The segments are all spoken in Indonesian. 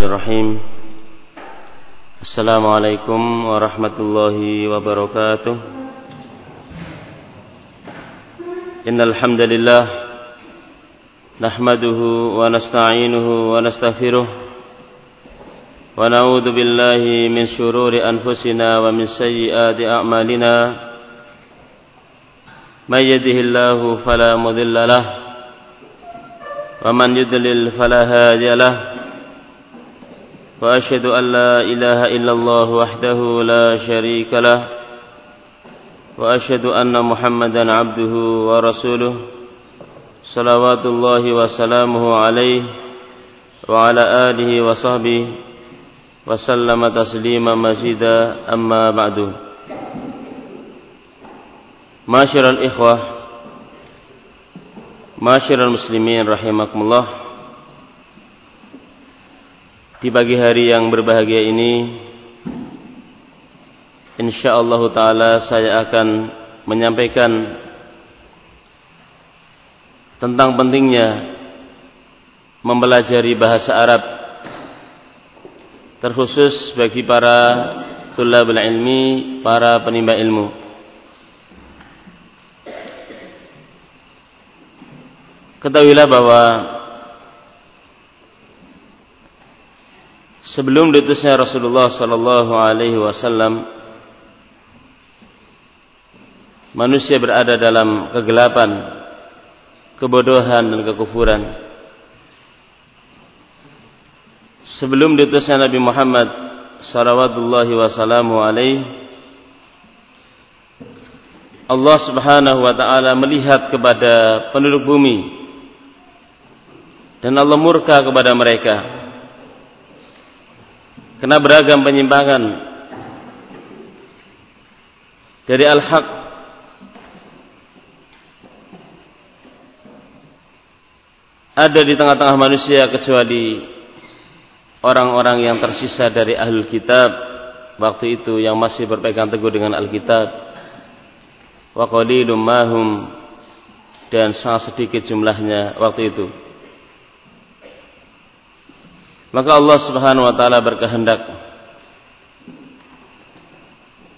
Bismillahirrahmanirrahim. Assalamualaikum warahmatullahi wabarakatuh. Innal hamdalillah nahmaduhu wa nasta'inuhu wa nastaghfiruh wa na'udzu billahi min shururi anfusina wa min sayyiati a'malina. May yahdihillahu fala mudilla lahu wa man yudlil fala hadiya وأشهد أن لا إله إلا الله وحده لا شريك له وأشهد أن محمدا عبده ورسوله صلوات الله وسلامه عليه وعلى آله وصحبه وسلم تسليما مزيدا أما بعد. معاشر الإخوة معاشر المسلمين رحمكم الله di pagi hari yang berbahagia ini insyaallah taala saya akan menyampaikan tentang pentingnya mempelajari bahasa Arab terkhusus bagi para tulabul ilmi, para penimba ilmu. Ketahuilah bahwa sebelum diutusnya Rasulullah sallallahu alaihi wasallam manusia berada dalam kegelapan, kebodohan dan kekufuran. Sebelum diutusnya Nabi Muhammad sallallahu wasallamu alaihi Allah Subhanahu wa taala melihat kepada penduduk bumi dan Allah murka kepada mereka kena beragam penyimpangan. Dari al-haq. Ada di tengah-tengah manusia kecuali orang-orang yang tersisa dari ahlul kitab. Waktu itu yang masih berpegang teguh dengan Alkitab. Wa qalilum mahum dan sangat sedikit jumlahnya waktu itu maka Allah Subhanahu wa taala berkehendak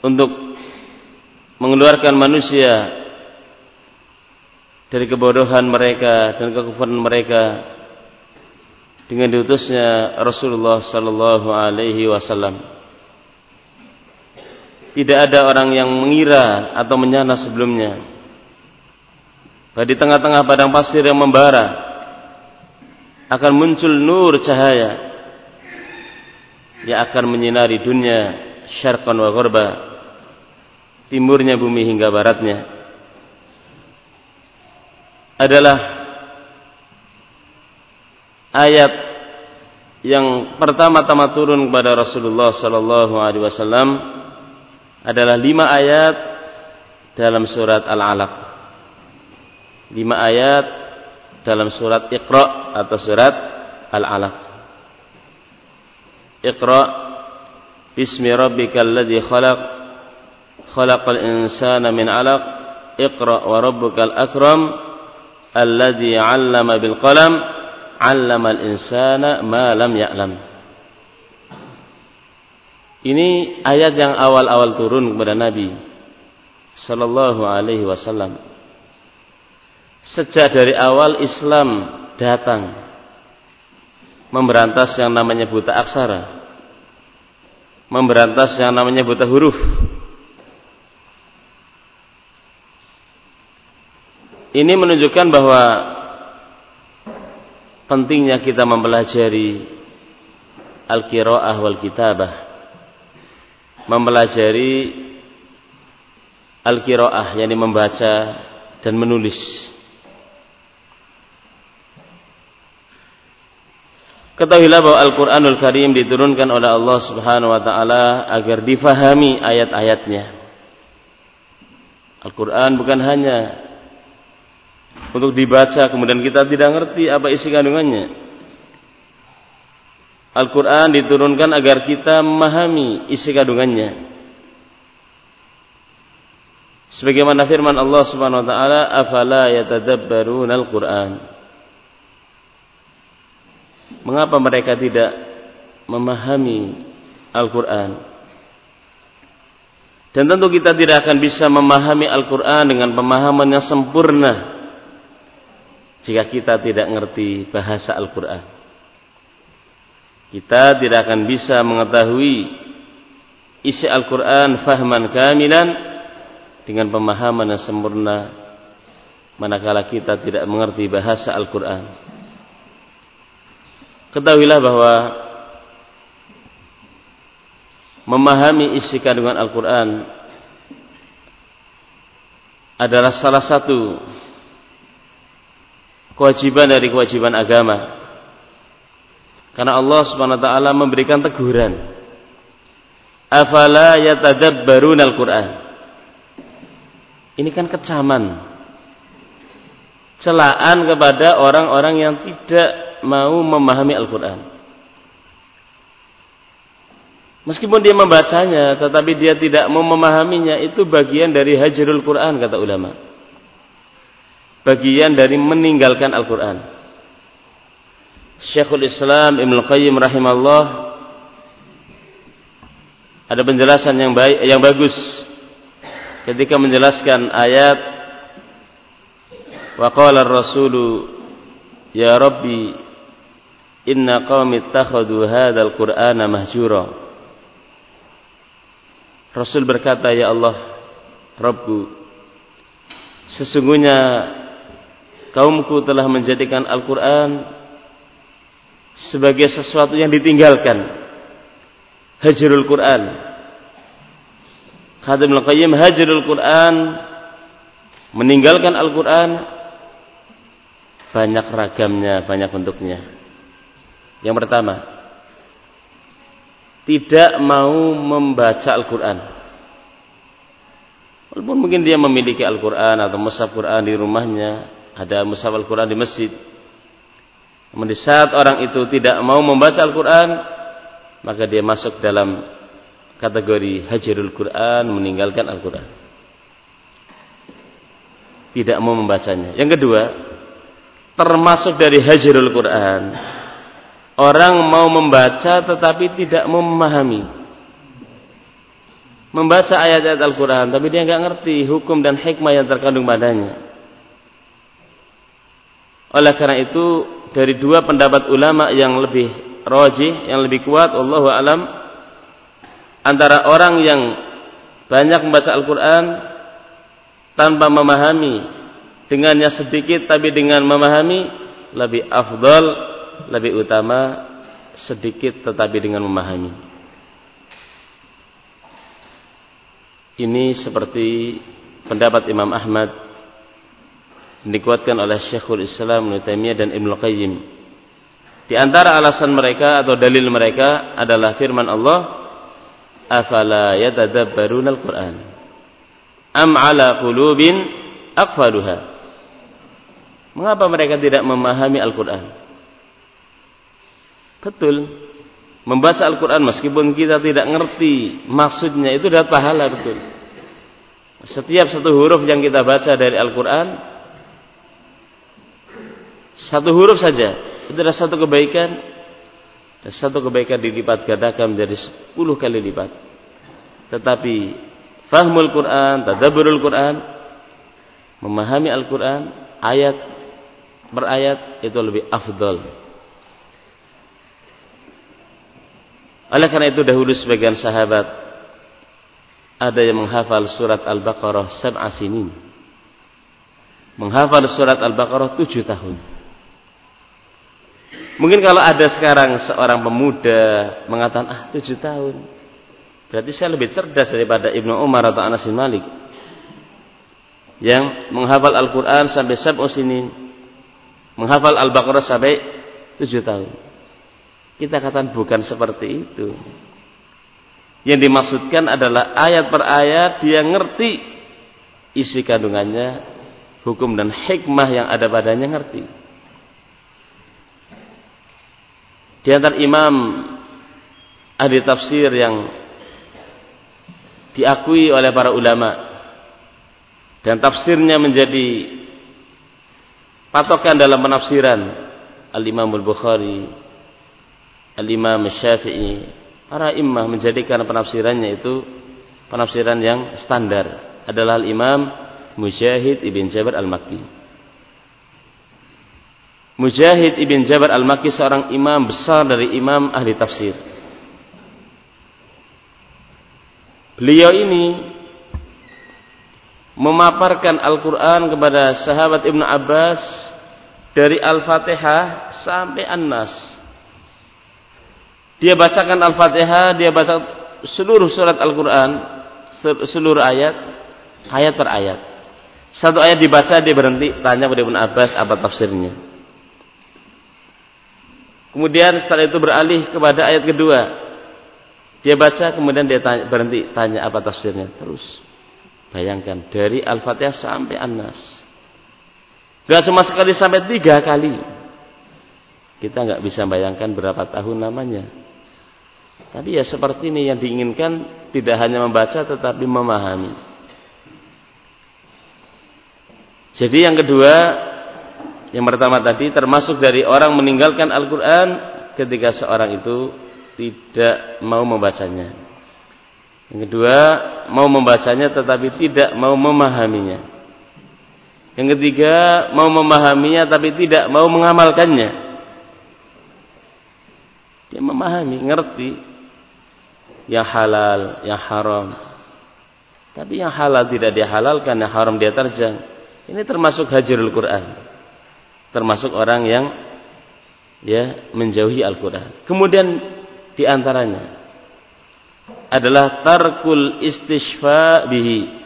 untuk mengeluarkan manusia dari kebodohan mereka dan kekufuran mereka dengan diutusnya Rasulullah sallallahu alaihi wasallam. Tidak ada orang yang mengira atau menyana sebelumnya. Bahwa di tengah-tengah padang pasir yang membara akan muncul nur cahaya yang akan menyinari dunia syarqan wa gharba timurnya bumi hingga baratnya adalah ayat yang pertama-tama turun kepada Rasulullah sallallahu alaihi wasallam adalah lima ayat dalam surat Al-Alaq. Lima ayat dalam surat Iqra atau surat Al-Alaq. Iqra Bismi rabbikal ladzi khalaq khalaqal insana min 'alaq Iqra wa rabbukal akram alladzi 'allama bil qalam 'allamal insana ma lam ya'lam. Ini ayat yang awal-awal turun kepada Nabi sallallahu alaihi wasallam Sejak dari awal Islam datang memberantas yang namanya buta aksara, memberantas yang namanya buta huruf. Ini menunjukkan bahwa pentingnya kita mempelajari al-qiraah wal kitabah. Mempelajari al-qiraah yakni membaca dan menulis. Ketahuilah bahwa Al-Quranul Karim diturunkan oleh Allah Subhanahu wa Ta'ala agar difahami ayat-ayatnya. Al-Quran bukan hanya untuk dibaca kemudian kita tidak ngerti apa isi kandungannya. Al-Quran diturunkan agar kita memahami isi kandungannya. Sebagaimana firman Allah Subhanahu wa taala, "Afala yatadabbaruna al-Qur'an?" Mengapa mereka tidak memahami Al-Quran. Dan tentu kita tidak akan bisa memahami Al-Quran dengan pemahaman yang sempurna jika kita tidak mengerti bahasa Al-Quran. Kita tidak akan bisa mengetahui isi Al-Quran fahman kamilan dengan pemahaman yang sempurna manakala kita tidak mengerti bahasa Al-Quran. Ketahuilah bahwa memahami isi kandungan Al-Quran adalah salah satu kewajiban dari kewajiban agama. Karena Allah Subhanahu wa taala memberikan teguran. Afala yatadabbarun al-Qur'an. Ini kan kecaman. Celaan kepada orang-orang yang tidak mau memahami Al-Qur'an. Meskipun dia membacanya, tetapi dia tidak mau memahaminya, itu bagian dari hajrul Quran, kata ulama. Bagian dari meninggalkan Al-Quran. Syekhul Islam Ibn Qayyim rahimahullah ada penjelasan yang baik, yang bagus ketika menjelaskan ayat wa qala ar-rasulu ya rabbi inna qaumi ittakhadhu hadzal qur'ana mahjura Rasul berkata, Ya Allah, Rabbku, sesungguhnya kaumku telah menjadikan Al-Quran sebagai sesuatu yang ditinggalkan. Hajrul Quran. Khadim Al-Qayyim Hajrul Quran meninggalkan Al-Quran banyak ragamnya, banyak bentuknya. Yang pertama, tidak mau membaca Al-Quran. Walaupun mungkin dia memiliki Al-Quran atau mushaf Quran di rumahnya, ada mushaf Al-Quran di masjid. Namun di saat orang itu tidak mau membaca Al-Quran, maka dia masuk dalam kategori hajirul Quran, meninggalkan Al-Quran. Tidak mau membacanya. Yang kedua, termasuk dari hajirul Quran Orang mau membaca tetapi tidak memahami. Membaca ayat-ayat Al-Quran tapi dia nggak ngerti hukum dan hikmah yang terkandung padanya. Oleh karena itu dari dua pendapat ulama yang lebih rojih, yang lebih kuat, Allah alam antara orang yang banyak membaca Al-Quran tanpa memahami dengannya sedikit tapi dengan memahami lebih afdal lebih utama sedikit tetapi dengan memahami. Ini seperti pendapat Imam Ahmad dikuatkan oleh Syekhul Islam Ibnu dan Ibnu Qayyim. Di antara alasan mereka atau dalil mereka adalah firman Allah, "Afala yatadabbaruna al-Qur'an? Am 'ala qulubin aqfaluha?" Mengapa mereka tidak memahami Al-Qur'an? Betul. Membaca Al-Quran meskipun kita tidak ngerti maksudnya itu dapat pahala betul. Setiap satu huruf yang kita baca dari Al-Quran satu huruf saja itu adalah satu kebaikan dan satu kebaikan dilipat gandakan menjadi sepuluh kali lipat. Tetapi fahmul Quran, tadabburul Quran, memahami Al-Quran ayat per ayat itu lebih afdal Oleh karena itu dahulu sebagian sahabat ada yang menghafal surat Al-Baqarah sab'a sinin. Menghafal surat Al-Baqarah tujuh tahun. Mungkin kalau ada sekarang seorang pemuda mengatakan ah tujuh tahun. Berarti saya lebih cerdas daripada Ibnu Umar atau Anas bin Malik. Yang menghafal Al-Quran sampai sab'a sinin. Menghafal Al-Baqarah sampai tujuh tahun. Kita katakan bukan seperti itu. Yang dimaksudkan adalah ayat per ayat dia ngerti isi kandungannya, hukum dan hikmah yang ada padanya ngerti. Di antara imam ahli tafsir yang diakui oleh para ulama dan tafsirnya menjadi patokan dalam penafsiran Al-Imam Al-Bukhari Al-Imam Syafi'i, para imam menjadikan penafsirannya itu penafsiran yang standar adalah Al-Imam Mujahid Ibn Jabir Al-Makki. Mujahid Ibn Jabir Al-Makki seorang imam besar dari imam ahli tafsir. Beliau ini memaparkan Al-Quran kepada sahabat Ibnu Abbas dari Al-Fatihah sampai An-Nas. Dia bacakan Al-Fatihah, dia baca seluruh surat Al-Quran, seluruh ayat, ayat per ayat. Satu ayat dibaca, dia berhenti, tanya kepada Ibnu Abbas apa tafsirnya. Kemudian setelah itu beralih kepada ayat kedua. Dia baca, kemudian dia tanya, berhenti, tanya apa tafsirnya. Terus Bayangkan dari Al-Fatihah sampai An-Nas. Gak cuma sekali sampai tiga kali. Kita nggak bisa bayangkan berapa tahun namanya. Tapi ya seperti ini yang diinginkan tidak hanya membaca tetapi memahami. Jadi yang kedua, yang pertama tadi termasuk dari orang meninggalkan Al-Quran ketika seorang itu tidak mau membacanya. Yang kedua, mau membacanya tetapi tidak mau memahaminya. Yang ketiga, mau memahaminya tapi tidak mau mengamalkannya. Dia memahami, ngerti yang halal, yang haram. Tapi yang halal tidak dihalalkan, yang haram dia terjang. Ini termasuk hajirul Quran. Termasuk orang yang ya menjauhi Al-Quran. Kemudian di antaranya adalah tarkul istishfa bihi.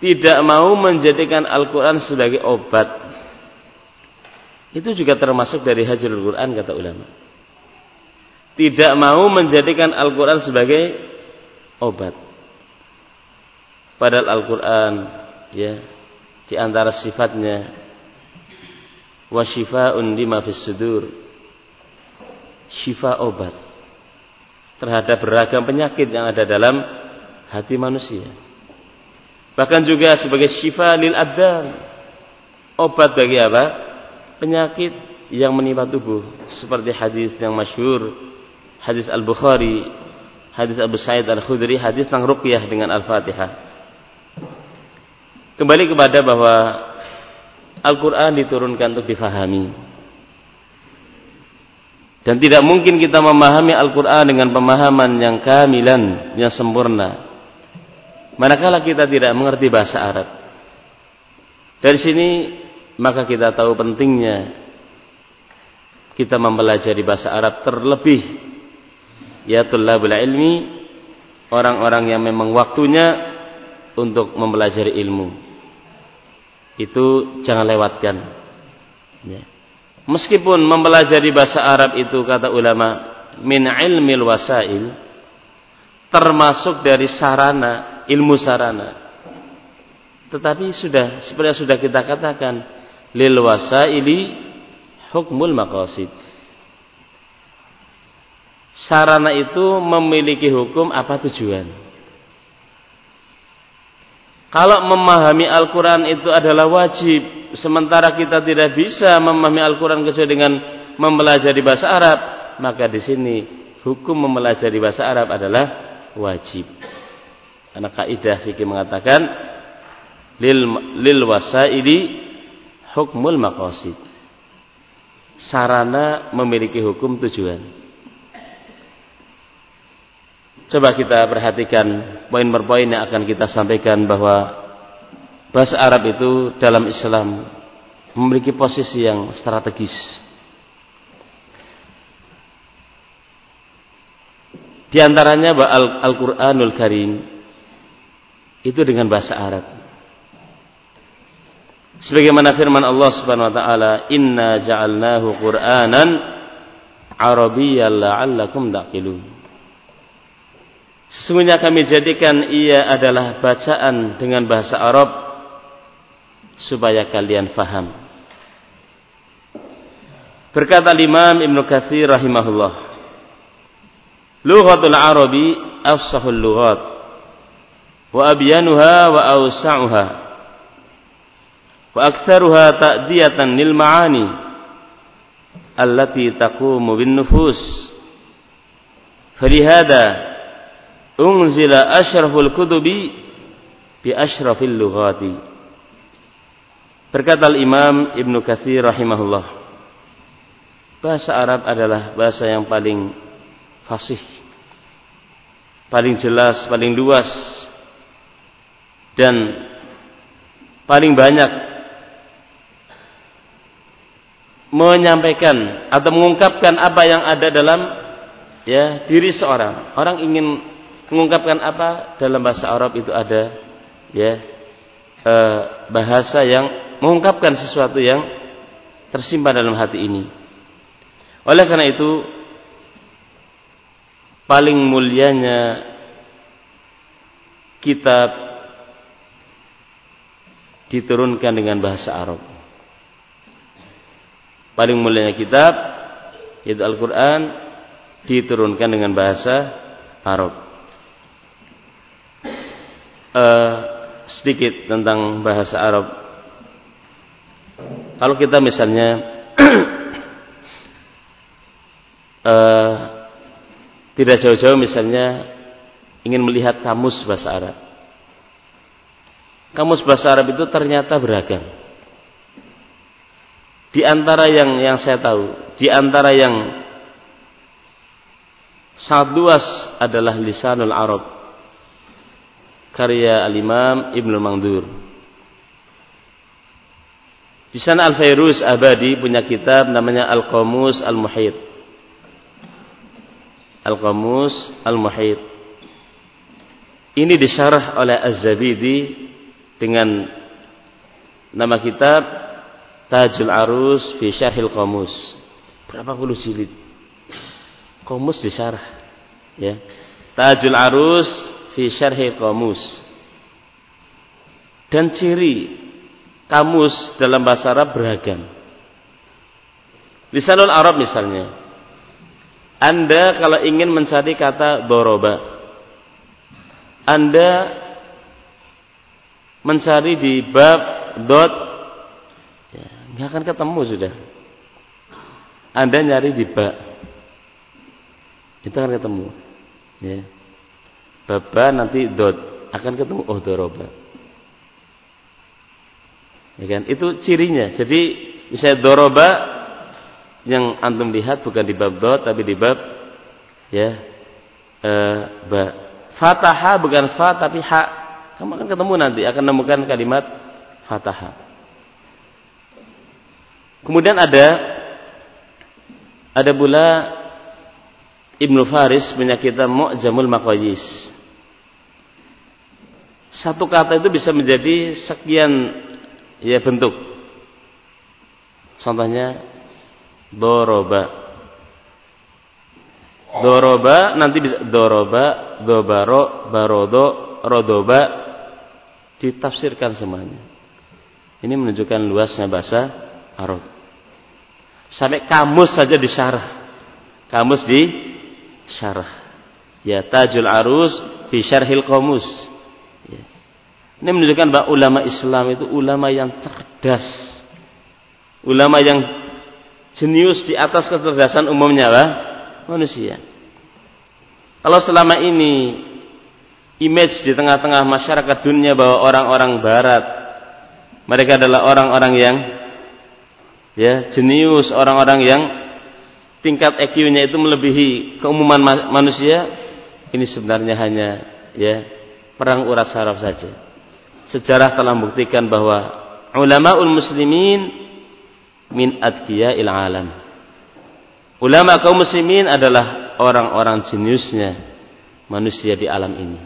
Tidak mau menjadikan Al-Quran sebagai obat. Itu juga termasuk dari hajrul Quran kata ulama. Tidak mau menjadikan Al-Quran sebagai obat. Padahal Al-Quran ya di antara sifatnya wasyifaun lima fis sudur. Syifa obat terhadap beragam penyakit yang ada dalam hati manusia. Bahkan juga sebagai syifa lil abdan. Obat bagi apa? Penyakit yang menimpa tubuh. Seperti hadis yang masyhur, hadis Al-Bukhari, hadis Abu Sa'id Al-Khudri, hadis tentang ruqyah dengan Al-Fatihah. Kembali kepada bahwa Al-Quran diturunkan untuk difahami. Dan tidak mungkin kita memahami Al-Quran dengan pemahaman yang kamilan, yang sempurna. Manakala kita tidak mengerti bahasa Arab. Dari sini maka kita tahu pentingnya kita mempelajari bahasa Arab terlebih ya tullabul ilmi orang-orang yang memang waktunya untuk mempelajari ilmu. Itu jangan lewatkan. Ya. Meskipun mempelajari bahasa Arab itu kata ulama min ilmil wasail termasuk dari sarana, ilmu sarana. Tetapi sudah yang sudah kita katakan lil wasaili hukmul maqasid. Sarana itu memiliki hukum apa tujuan? Kalau memahami Al-Quran itu adalah wajib, sementara kita tidak bisa memahami Al-Quran kecuali dengan mempelajari bahasa Arab, maka di sini hukum mempelajari bahasa Arab adalah wajib. Karena kaidah fikih mengatakan lil lil wasaili hukmul maqasid. Sarana memiliki hukum tujuan. Coba kita perhatikan poin per poin yang akan kita sampaikan bahwa bahasa Arab itu dalam Islam memiliki posisi yang strategis. Di antaranya Al-Qur'anul Karim itu dengan bahasa Arab. Sebagaimana firman Allah Subhanahu wa taala, "Inna ja'alnahu Qur'anan Arabiyyan la'allakum taqilun." Sesungguhnya kami jadikan ia adalah bacaan dengan bahasa Arab supaya kalian faham. Berkata Imam Ibn Katsir rahimahullah, Lughatul Arabi afsahul lughat wa abyanuha wa awsa'uha wa aktsaruha ta'diyatan lil ma'ani allati taqumu bin nufus falihada unzila ashraful kutubi bi ashrafil lughati berkata Imam Ibnu Katsir rahimahullah bahasa Arab adalah bahasa yang paling fasih paling jelas paling luas dan paling banyak menyampaikan atau mengungkapkan apa yang ada dalam ya diri seorang. Orang ingin mengungkapkan apa dalam bahasa Arab itu ada ya e, bahasa yang mengungkapkan sesuatu yang tersimpan dalam hati ini. Oleh karena itu paling mulianya kitab diturunkan dengan bahasa Arab paling mulianya kitab yaitu Al-Quran diturunkan dengan bahasa Arab. Uh, sedikit tentang bahasa Arab. Kalau kita misalnya uh, tidak jauh-jauh misalnya ingin melihat kamus bahasa Arab. Kamus bahasa Arab itu ternyata beragam. Di antara yang yang saya tahu, di antara yang sangat luas adalah Lisanul Arab karya Al-Imam Ibnu Mangdur. Di sana Al-Fairuz Abadi punya kitab namanya Al-Qamus Al-Muhit. Al-Qamus Al-Muhit. Ini disyarah oleh Az-Zabidi dengan nama kitab Tajul Arus fi Syarhil Qamus. Berapa puluh jilid? Qamus disyarah. Ya. Tajul Arus fi Syarhil Qamus. Dan ciri kamus dalam bahasa Arab beragam. Lisanul Arab misalnya. Anda kalau ingin mencari kata doroba, Anda mencari di bab dot nggak akan ketemu sudah. Anda nyari di bak, itu akan ketemu. Ya. Baba nanti dot akan ketemu oh doroba. Ya kan? Itu cirinya. Jadi misalnya doroba yang antum lihat bukan di bab dot tapi di bab ya eh, ba. Fataha bukan fa tapi ha. Kamu akan ketemu nanti akan menemukan kalimat fataha. Kemudian ada ada pula Ibnu Faris punya kitab Mu'jamul Maqayis. Satu kata itu bisa menjadi sekian ya bentuk. Contohnya doroba. Doroba nanti bisa doroba, dobaro, barodo, rodoba ditafsirkan semuanya. Ini menunjukkan luasnya bahasa Arab. Sampai kamus saja disyarah. Kamus di syarah. Ya Tajul Arus fi syarhil qamus. Ini menunjukkan bahwa ulama Islam itu ulama yang cerdas. Ulama yang jenius di atas kecerdasan umumnya lah manusia. Kalau selama ini image di tengah-tengah masyarakat dunia bahwa orang-orang barat mereka adalah orang-orang yang ya jenius orang-orang yang tingkat EQ-nya itu melebihi keumuman manusia ini sebenarnya hanya ya perang urat saraf saja sejarah telah membuktikan bahwa ulamaul muslimin min il alam. Ulama kaum muslimin adalah orang-orang jeniusnya manusia di alam ini.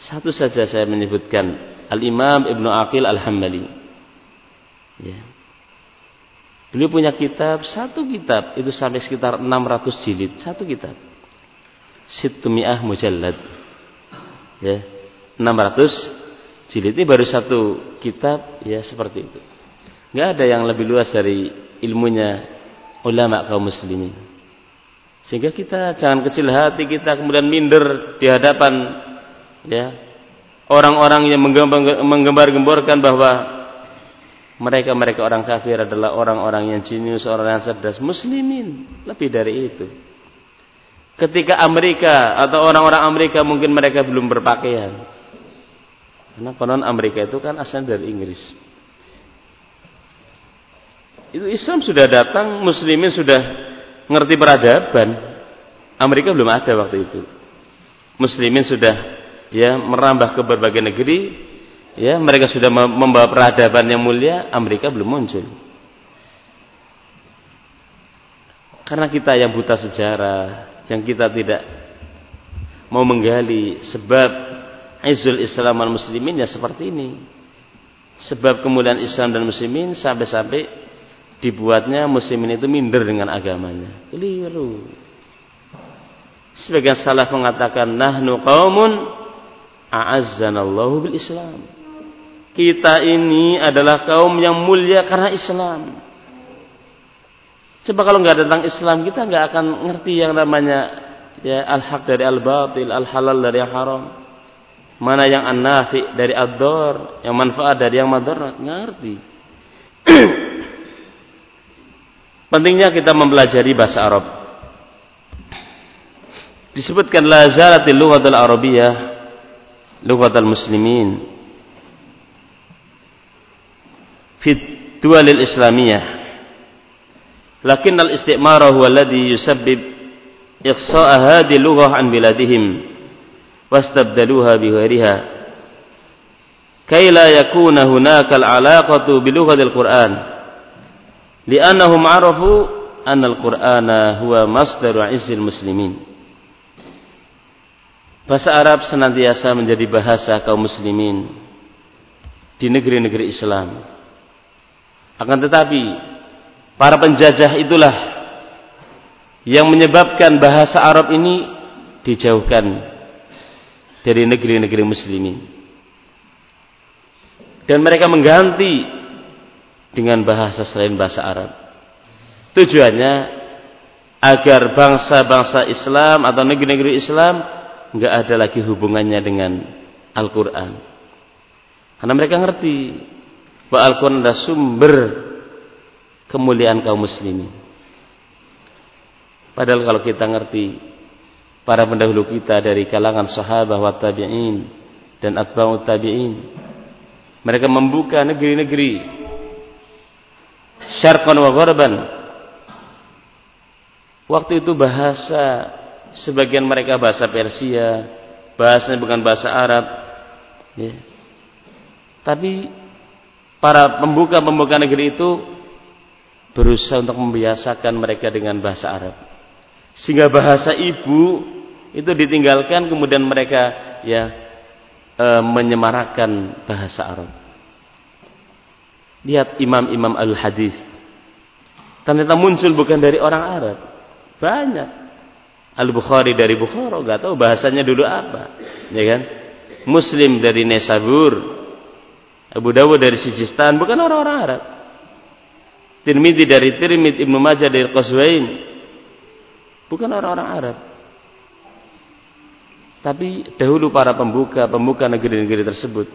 Satu saja saya menyebutkan Al-Imam Ibnu Aqil Al-Hambali. Ya. Beliau punya kitab, satu kitab itu sampai sekitar 600 jilid, satu kitab. Situmi'ah mujallad. Ya, 600 jilid ini baru satu kitab ya seperti itu. Enggak ada yang lebih luas dari ilmunya ulama kaum muslimin. Sehingga kita jangan kecil hati kita kemudian minder di hadapan ya orang-orang yang menggembar-gemborkan bahwa mereka-mereka orang kafir adalah orang-orang yang jenius, orang yang cerdas, muslimin, lebih dari itu. Ketika Amerika atau orang-orang Amerika mungkin mereka belum berpakaian. Karena konon Amerika itu kan asalnya dari Inggris. Itu Islam sudah datang, muslimin sudah ngerti peradaban. Amerika belum ada waktu itu. Muslimin sudah ya merambah ke berbagai negeri, ya mereka sudah membawa peradaban yang mulia, Amerika belum muncul. Karena kita yang buta sejarah, yang kita tidak mau menggali sebab izul Islam dan muslimin ya seperti ini. Sebab kemuliaan Islam dan muslimin sampai-sampai dibuatnya muslimin itu minder dengan agamanya. Keliru. Sebagian salah mengatakan nahnu qaumun a'azzanallahu bil Islam. Kita ini adalah kaum yang mulia karena Islam. Coba kalau nggak tentang Islam kita nggak akan ngerti yang namanya ya al-haq dari al-batil, al-halal dari yang haram mana yang an-nafi dari ad-dar, yang manfaat dari yang madarat, ngerti. Pentingnya kita mempelajari bahasa Arab. Disebutkan la zalatil lughatul arabiyyah lughatul muslimin fi duwalil islamiyah. Lakin al-istimara huwa alladhi yusabbib ikhsa'a hadhihi lughah an biladihim wastabdaluha bighairiha. Kay la yakuna hunaka al-alaqatu bi lughatil Qur'an li'annahum 'arafu anna al-Qur'ana huwa masdaru 'izzil muslimin. Bahasa Arab senantiasa menjadi bahasa kaum muslimin di negeri-negeri Islam. Akan tetapi, para penjajah itulah yang menyebabkan bahasa Arab ini dijauhkan dari negeri-negeri muslimin. Dan mereka mengganti dengan bahasa selain bahasa Arab. Tujuannya agar bangsa-bangsa Islam atau negeri-negeri Islam nggak ada lagi hubungannya dengan Al-Quran. Karena mereka ngerti bahwa Al-Quran adalah sumber kemuliaan kaum muslimin. Padahal kalau kita ngerti para pendahulu kita dari kalangan sahabat wa tabi'in dan atba'ut tabi'in mereka membuka negeri-negeri syarqan wa gharban waktu itu bahasa sebagian mereka bahasa Persia bahasanya bukan bahasa Arab ya. tapi para pembuka-pembuka negeri itu berusaha untuk membiasakan mereka dengan bahasa Arab. Sehingga bahasa ibu itu ditinggalkan kemudian mereka ya e, menyemarakan bahasa Arab. Lihat imam-imam al-hadis. Ternyata muncul bukan dari orang Arab. Banyak. Al-Bukhari dari Bukhara, enggak tahu bahasanya dulu apa. Ya kan? Muslim dari Nesabur. Abu Dawud dari Sijistan, bukan orang-orang Arab. Tirmidzi dari Tirmidz, Ibnu Majah dari Qaswain. Bukan orang-orang Arab. Tapi dahulu para pembuka, pembuka negeri-negeri tersebut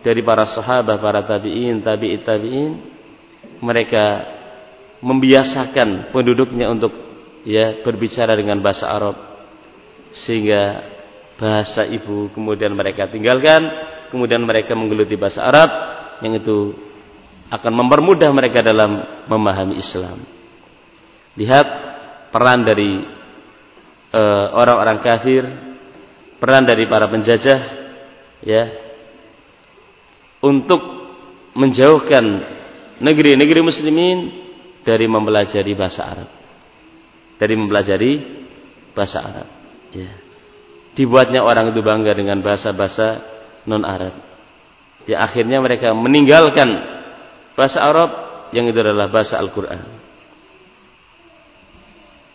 dari para sahabat, para tabi'in, tabi'it tabi'in, mereka membiasakan penduduknya untuk ya berbicara dengan bahasa Arab sehingga bahasa ibu kemudian mereka tinggalkan, kemudian mereka menggeluti bahasa Arab yang itu akan mempermudah mereka dalam memahami Islam. Lihat peran dari eh, orang-orang uh, kafir, peran dari para penjajah, ya, untuk menjauhkan negeri-negeri muslimin dari mempelajari bahasa Arab, dari mempelajari bahasa Arab. Ya. Dibuatnya orang itu bangga dengan bahasa-bahasa non Arab. Ya akhirnya mereka meninggalkan bahasa Arab yang itu adalah bahasa Al-Quran.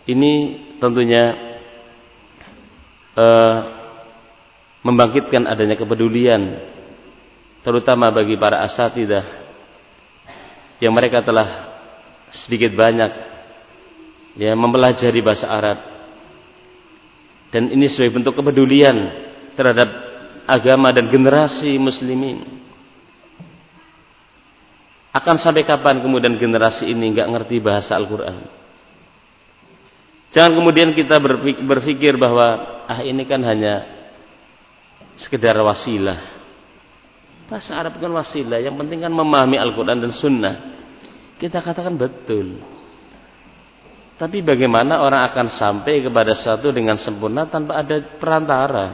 Ini tentunya uh, membangkitkan adanya kepedulian terutama bagi para asatidah yang mereka telah sedikit banyak ya mempelajari bahasa Arab dan ini sebagai bentuk kepedulian terhadap agama dan generasi muslimin Akan sampai kapan kemudian generasi ini nggak ngerti bahasa Al-Quran? Jangan kemudian kita berpikir bahwa ah ini kan hanya sekedar wasilah. Bahasa Arab kan wasilah, yang penting kan memahami Al-Quran dan Sunnah. Kita katakan betul. Tapi bagaimana orang akan sampai kepada sesuatu dengan sempurna tanpa ada perantara,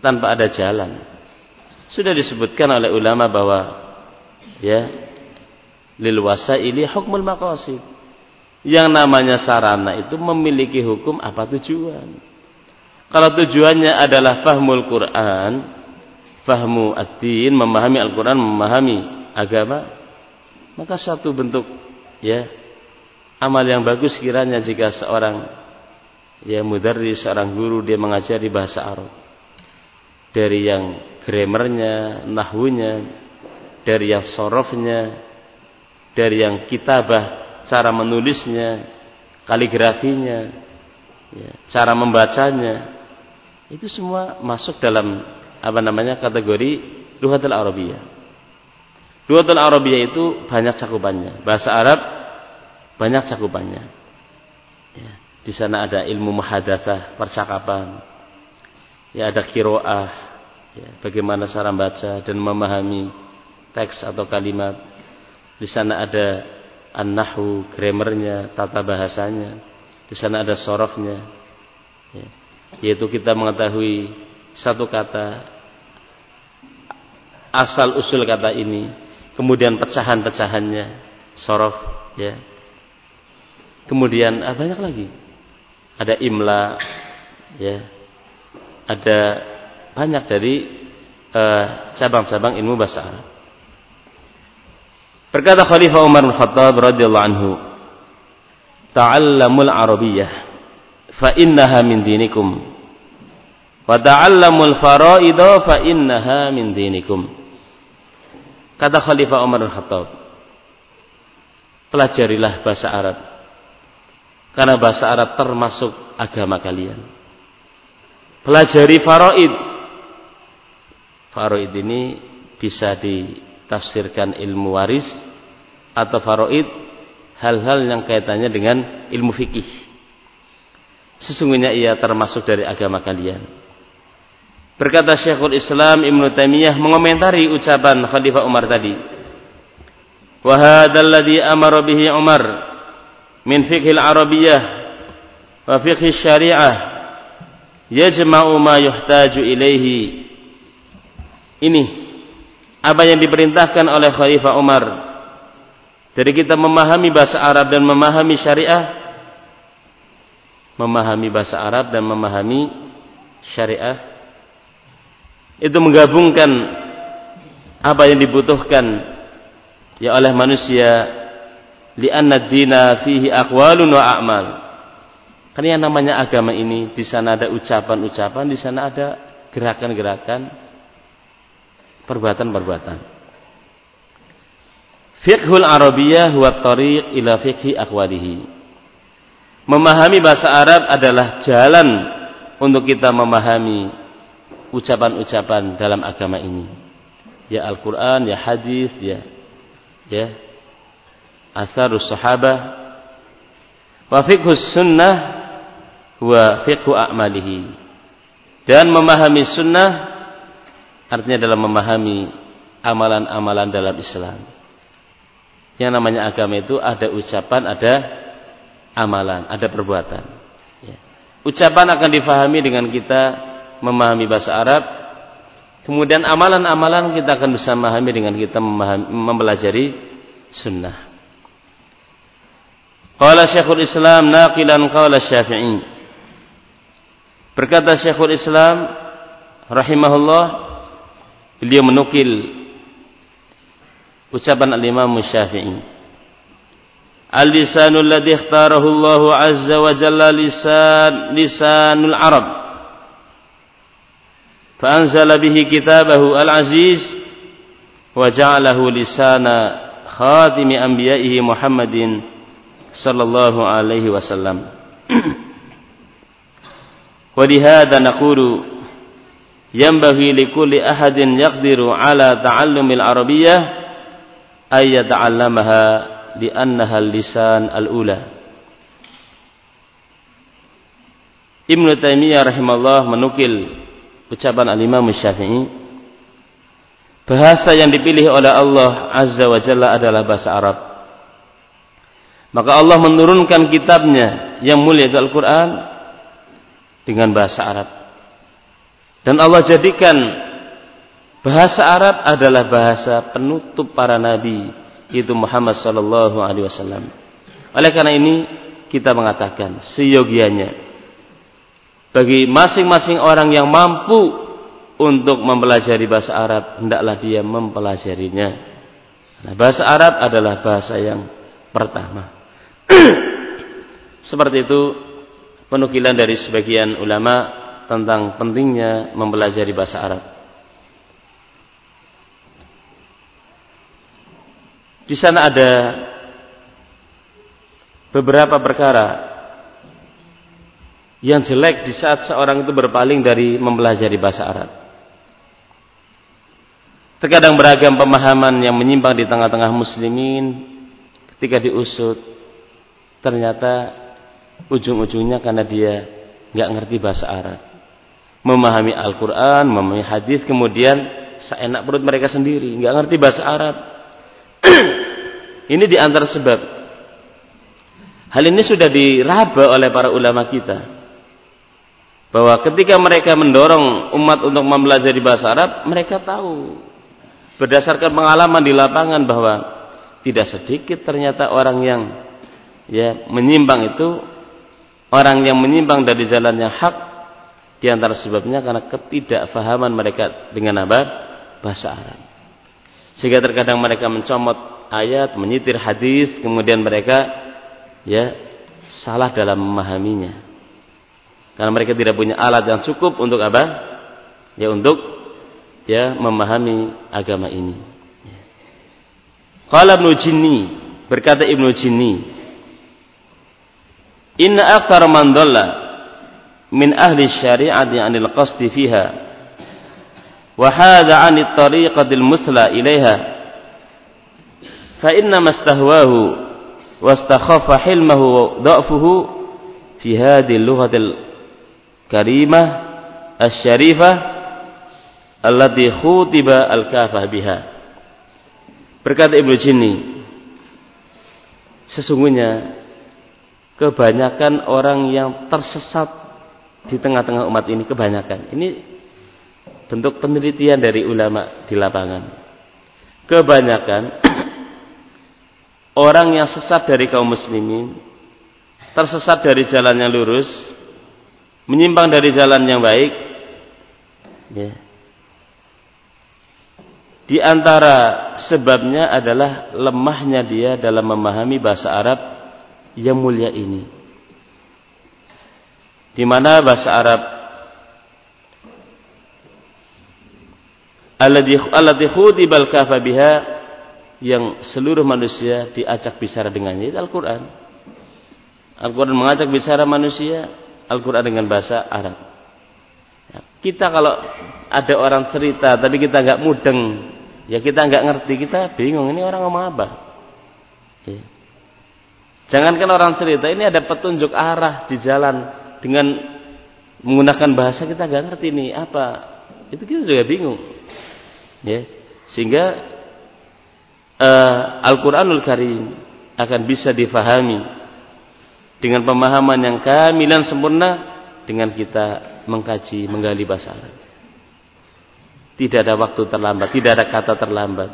tanpa ada jalan? Sudah disebutkan oleh ulama bahwa ya lil wasaili hukmul maqasid. Yang namanya sarana itu memiliki hukum apa tujuan. Kalau tujuannya adalah fahmul Quran, fahmu ad-din, memahami Al-Quran, memahami agama, maka satu bentuk ya amal yang bagus kiranya jika seorang ya mudarris, seorang guru dia mengajari bahasa Arab. Dari yang grammarnya, nahwunya, dari yang sorofnya, dari yang kitabah cara menulisnya, kaligrafinya, ya, cara membacanya, itu semua masuk dalam apa namanya kategori luhatul Arabiyah. Luhatul Arabiyah itu banyak cakupannya. Bahasa Arab banyak cakupannya. Ya, di sana ada ilmu muhadatsah, percakapan. Ya ada kiroah, ya, bagaimana cara membaca dan memahami teks atau kalimat. Di sana ada an-nahwu, grammarnya, tata bahasanya. Di sana ada sorofnya. Ya. Yaitu kita mengetahui satu kata, asal usul kata ini, kemudian pecahan-pecahannya, sorof, ya. Kemudian ah, banyak lagi. Ada imla, ya. Ada banyak dari eh, cabang-cabang uh, ilmu bahasa Arab. Berkata Khalifah Umar bin Khattab radhiyallahu anhu, "Ta'allamul Arabiyyah fa innaha min dinikum. Wa ta'allamul fara'ida fa innaha min dinikum." Kata Khalifah Umar bin Khattab, "Pelajarilah bahasa Arab. Karena bahasa Arab termasuk agama kalian. Pelajari faraid. Faraid ini bisa di tafsirkan ilmu waris atau faraid hal-hal yang kaitannya dengan ilmu fikih. Sesungguhnya ia termasuk dari agama kalian. Berkata Syekhul Islam Ibn Taimiyah mengomentari ucapan Khalifah Umar tadi. Wa hadzal ladzi amara bihi Umar min fiqhil arabiyyah wa fiqhi syariah yajma'u ma yuhtaju ilaihi. Ini apa yang diperintahkan oleh Khalifah Umar dari kita memahami bahasa Arab dan memahami syariah memahami bahasa Arab dan memahami syariah itu menggabungkan apa yang dibutuhkan ya oleh manusia li'anna dina fihi aqwalun wa a'mal karena yang namanya agama ini di sana ada ucapan-ucapan di sana ada gerakan-gerakan perbuatan-perbuatan. Fiqhul Arabiyah huwa tariq ila fiqhi aqwalihi. Memahami bahasa Arab adalah jalan untuk kita memahami ucapan-ucapan dalam agama ini. Ya Al-Qur'an, ya hadis, ya ya asarus sahabah. Wa sunnah huwa fiqhu a'malihi. Dan memahami sunnah artinya dalam memahami amalan-amalan dalam Islam. Yang namanya agama itu ada ucapan, ada amalan, ada perbuatan. Ya. Ucapan akan difahami dengan kita memahami bahasa Arab. Kemudian amalan-amalan kita akan bisa memahami dengan kita memahami, mempelajari sunnah. Qala Syekhul Islam naqilan qala Syafi'i. Berkata Syekhul Islam rahimahullah beliau menukil ucapan al-Imam Syafi'i اللسان الذي اختاره الله عز وجل لسان لسان العرب. فأنزل به كتابه العزيز وجعله لسان خاتم أنبيائه محمد صلى الله عليه وسلم. ولهذا نقول ينبغي لكل أحد يقدر على تعلم العربية أن يتعلمها lisan al-ula. Ibnu Taimiyah rahimahullah menukil ucapan al-Imam Syafi'i bahasa yang dipilih oleh Allah Azza wa Jalla adalah bahasa Arab. Maka Allah menurunkan kitabnya yang mulia Al-Quran dengan bahasa Arab. Dan Allah jadikan bahasa Arab adalah bahasa penutup para nabi, yaitu Muhammad sallallahu alaihi wasallam. Oleh karena ini kita mengatakan seyogianya bagi masing-masing orang yang mampu untuk mempelajari bahasa Arab, hendaklah dia mempelajarinya. Nah, bahasa Arab adalah bahasa yang pertama. Seperti itu penukilan dari sebagian ulama tentang pentingnya mempelajari bahasa Arab. Di sana ada beberapa perkara yang jelek di saat seorang itu berpaling dari mempelajari bahasa Arab. Terkadang beragam pemahaman yang menyimpang di tengah-tengah muslimin ketika diusut ternyata ujung-ujungnya karena dia nggak ngerti bahasa Arab. Memahami Al-Quran, memahami hadis, kemudian seenak perut mereka sendiri, nggak ngerti bahasa Arab. ini diantar sebab. Hal ini sudah diraba oleh para ulama kita bahwa ketika mereka mendorong umat untuk mempelajari bahasa Arab, mereka tahu berdasarkan pengalaman di lapangan bahwa tidak sedikit ternyata orang yang ya menyimpang itu orang yang menyimpang dari jalan yang hak di antara sebabnya karena ketidakfahaman mereka dengan apa? bahasa Arab. Sehingga terkadang mereka mencomot ayat, menyitir hadis, kemudian mereka ya salah dalam memahaminya. Karena mereka tidak punya alat yang cukup untuk apa? Ya untuk ya memahami agama ini. Qala Ibnu Jinni, berkata Ibnu Jinni, "Inna aktsara man dhalla min ahli syari'ati 'anil qasdi fiha tariqatil musla ilaiha fa inna mastahwahu wastakhaffa hilmahu wa dha'fuhu fi hadhihi al-lughatil karimah asy-syarifah allati khutiba al-kafah biha. Berkata Ibnu Jinni, sesungguhnya kebanyakan orang yang tersesat di tengah-tengah umat ini kebanyakan. Ini bentuk penelitian dari ulama di lapangan. Kebanyakan orang yang sesat dari kaum muslimin, tersesat dari jalan yang lurus, menyimpang dari jalan yang baik ya. di antara sebabnya adalah lemahnya dia dalam memahami bahasa Arab yang mulia ini di mana bahasa Arab alladhi khutibal kafa biha yang seluruh manusia diajak bicara dengannya itu Al-Qur'an Al-Quran mengajak bicara manusia Al-Quran dengan bahasa Arab. Ya, kita kalau ada orang cerita tapi kita nggak mudeng, ya kita nggak ngerti, kita bingung ini orang ngomong apa. Ya. Jangankan orang cerita, ini ada petunjuk arah di jalan dengan menggunakan bahasa kita nggak ngerti ini apa. Itu kita juga bingung. Ya. Sehingga uh, Al-Quranul Karim akan bisa difahami dengan pemahaman yang kami dan sempurna dengan kita mengkaji, menggali bahasa Arab. Tidak ada waktu terlambat, tidak ada kata terlambat.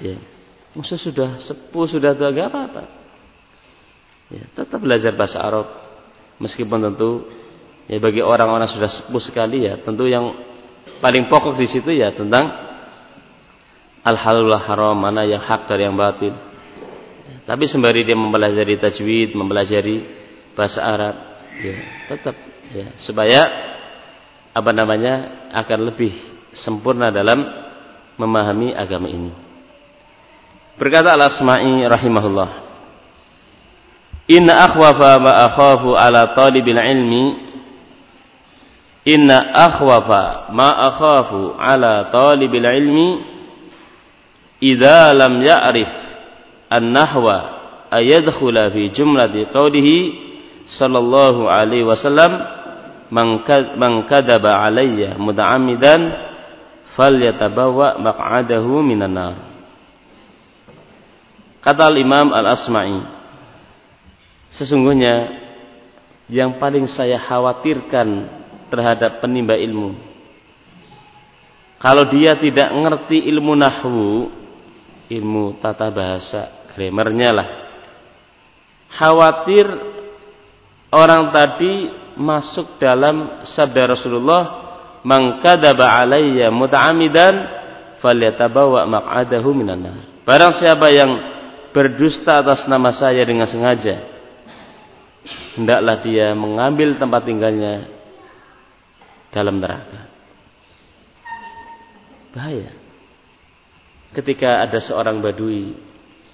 Ya. Musuh sudah sepuh, sudah tua, gak apa-apa. Ya, tetap belajar bahasa Arab. Meskipun tentu ya bagi orang-orang sudah sepuh sekali ya, tentu yang paling pokok di situ ya tentang al-halal haram, mana yang hak dari yang batin. Tapi sembari dia mempelajari tajwid, mempelajari bahasa Arab, ya, tetap ya, supaya apa namanya akan lebih sempurna dalam memahami agama ini. Berkata Al-Asma'i rahimahullah, Inna akhwafa ma akhafu ala talibil ilmi Inna akhwafa ma akhafu ala talibil ilmi Idza lam ya'rif an-nahwa ayadkhula fi jumlati qawlihi sallallahu alaihi wasallam man kadaba alayya muta'ammidan falyatabawa maq'adahu minan nar. Kata al-imam al-asma'i sesungguhnya yang paling saya khawatirkan terhadap penimba ilmu kalau dia tidak ngerti ilmu nahwu ilmu tata bahasa grammarnya lah. Khawatir orang tadi masuk dalam sabda Rasulullah man kadzaba alayya muta'ammidan falyatabawa maq'adahu minan nar. Barang siapa yang berdusta atas nama saya dengan sengaja hendaklah dia mengambil tempat tinggalnya dalam neraka. Bahaya ketika ada seorang badui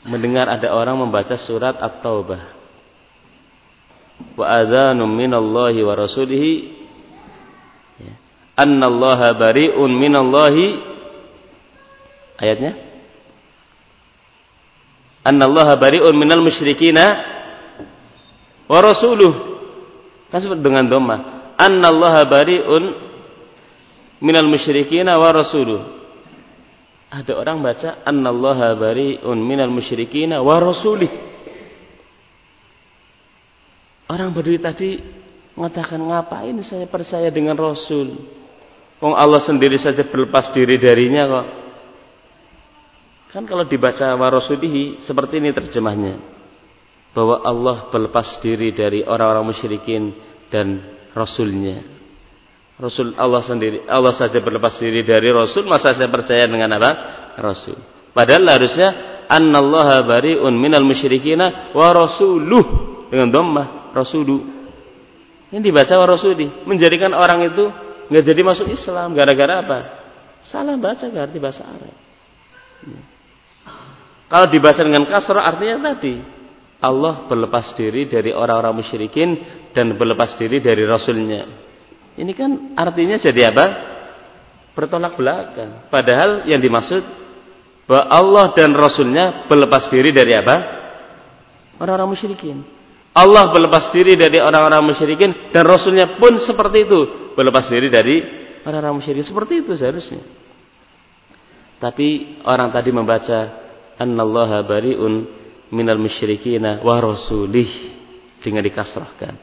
mendengar ada orang membaca surat At-Taubah. Wa adhanum minallahi wa rasulihi ya. annallaha bari'un minallahi ayatnya. Annallaha bari'un minal musyrikina wa rasuluh. Kan dengan dhamma. Annallaha bari'un minal musyrikina wa rasuluh ada orang baca annallaha bari'un minal musyrikina wa rasulih Orang Badui tadi mengatakan ngapain saya percaya dengan Rasul? Wong Allah sendiri saja berlepas diri darinya kok. Kan kalau dibaca warasulihi seperti ini terjemahnya. Bahwa Allah berlepas diri dari orang-orang musyrikin dan Rasulnya. Rasul Allah sendiri, Allah saja berlepas diri dari Rasul, masa saya percaya dengan apa? Rasul. Padahal harusnya annallaha bari'un minal musyrikina wa rasuluh dengan dhammah rasulu. Ini dibaca wa rasuli, menjadikan orang itu nggak jadi masuk Islam gara-gara apa? Salah baca arti bahasa Arab. Ya. Kalau dibaca dengan kasrah artinya tadi Allah berlepas diri dari orang-orang musyrikin dan berlepas diri dari rasulnya. Ini kan artinya jadi apa? Bertolak belakang. Padahal yang dimaksud bahwa Allah dan rasulnya berlepas diri dari apa? Orang-orang musyrikin. Allah berlepas diri dari orang-orang musyrikin dan Rasulnya pun seperti itu berlepas diri dari orang-orang musyrikin seperti itu seharusnya. Tapi orang tadi membaca Annallaha bariun minal musyrikina wa rasulih dengan dikasrahkan.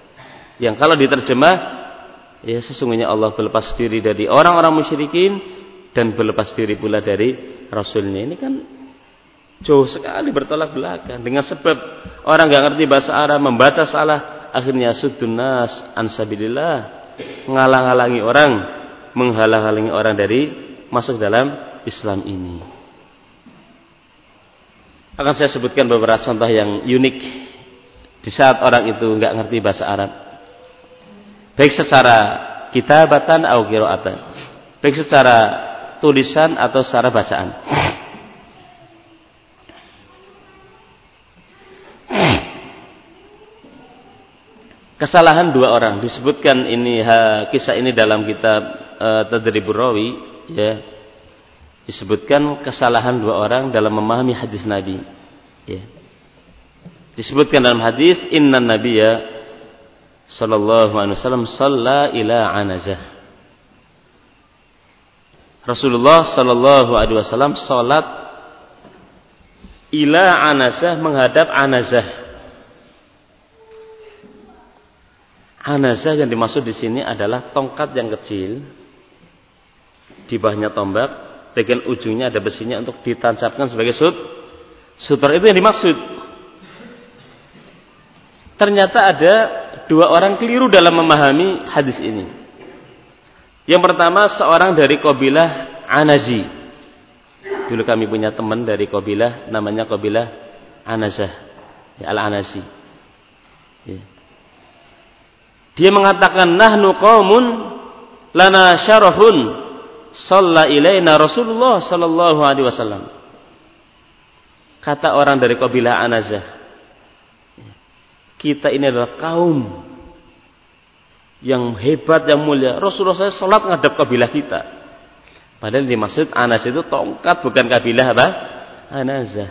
Yang kalau diterjemah ya sesungguhnya Allah berlepas diri dari orang-orang musyrikin dan berlepas diri pula dari Rasulnya. Ini kan jauh sekali bertolak belakang. Dengan sebab orang nggak ngerti bahasa Arab membaca salah akhirnya sudunas ansabilillah ngalang-halangi orang menghalang-halangi orang dari masuk dalam Islam ini. Akan saya sebutkan beberapa contoh yang unik di saat orang itu nggak ngerti bahasa Arab baik secara kitabatan atau kiroatan. Baik secara tulisan atau secara bacaan. Kesalahan dua orang. Disebutkan ini ha, kisah ini dalam kitab uh, Tadribur Rawi ya. Disebutkan kesalahan dua orang dalam memahami hadis Nabi ya. Disebutkan dalam hadis inna nabiyya sallallahu alaihi wasallam shalla ila anazah Rasulullah sallallahu alaihi wasallam salat ila anazah menghadap anazah Anazah yang dimaksud di sini adalah tongkat yang kecil, di bawahnya tombak, bagian ujungnya ada besinya untuk ditancapkan sebagai sut. Sutra itu yang dimaksud. Ternyata ada dua orang keliru dalam memahami hadis ini. Yang pertama seorang dari kabilah Anazi. Dulu kami punya teman dari kabilah namanya kabilah Anazah, ya, Al-Anazi. Ya. Dia mengatakan nahnu qaumun lana syarafun shalla ilaina Rasulullah sallallahu alaihi wasallam. Kata orang dari kabilah Anazah. Kita ini adalah kaum yang hebat yang mulia. Rasulullah saya salat ngadap kabilah kita. Padahal dimaksud Anas itu tongkat bukan kabilah apa? Anazah.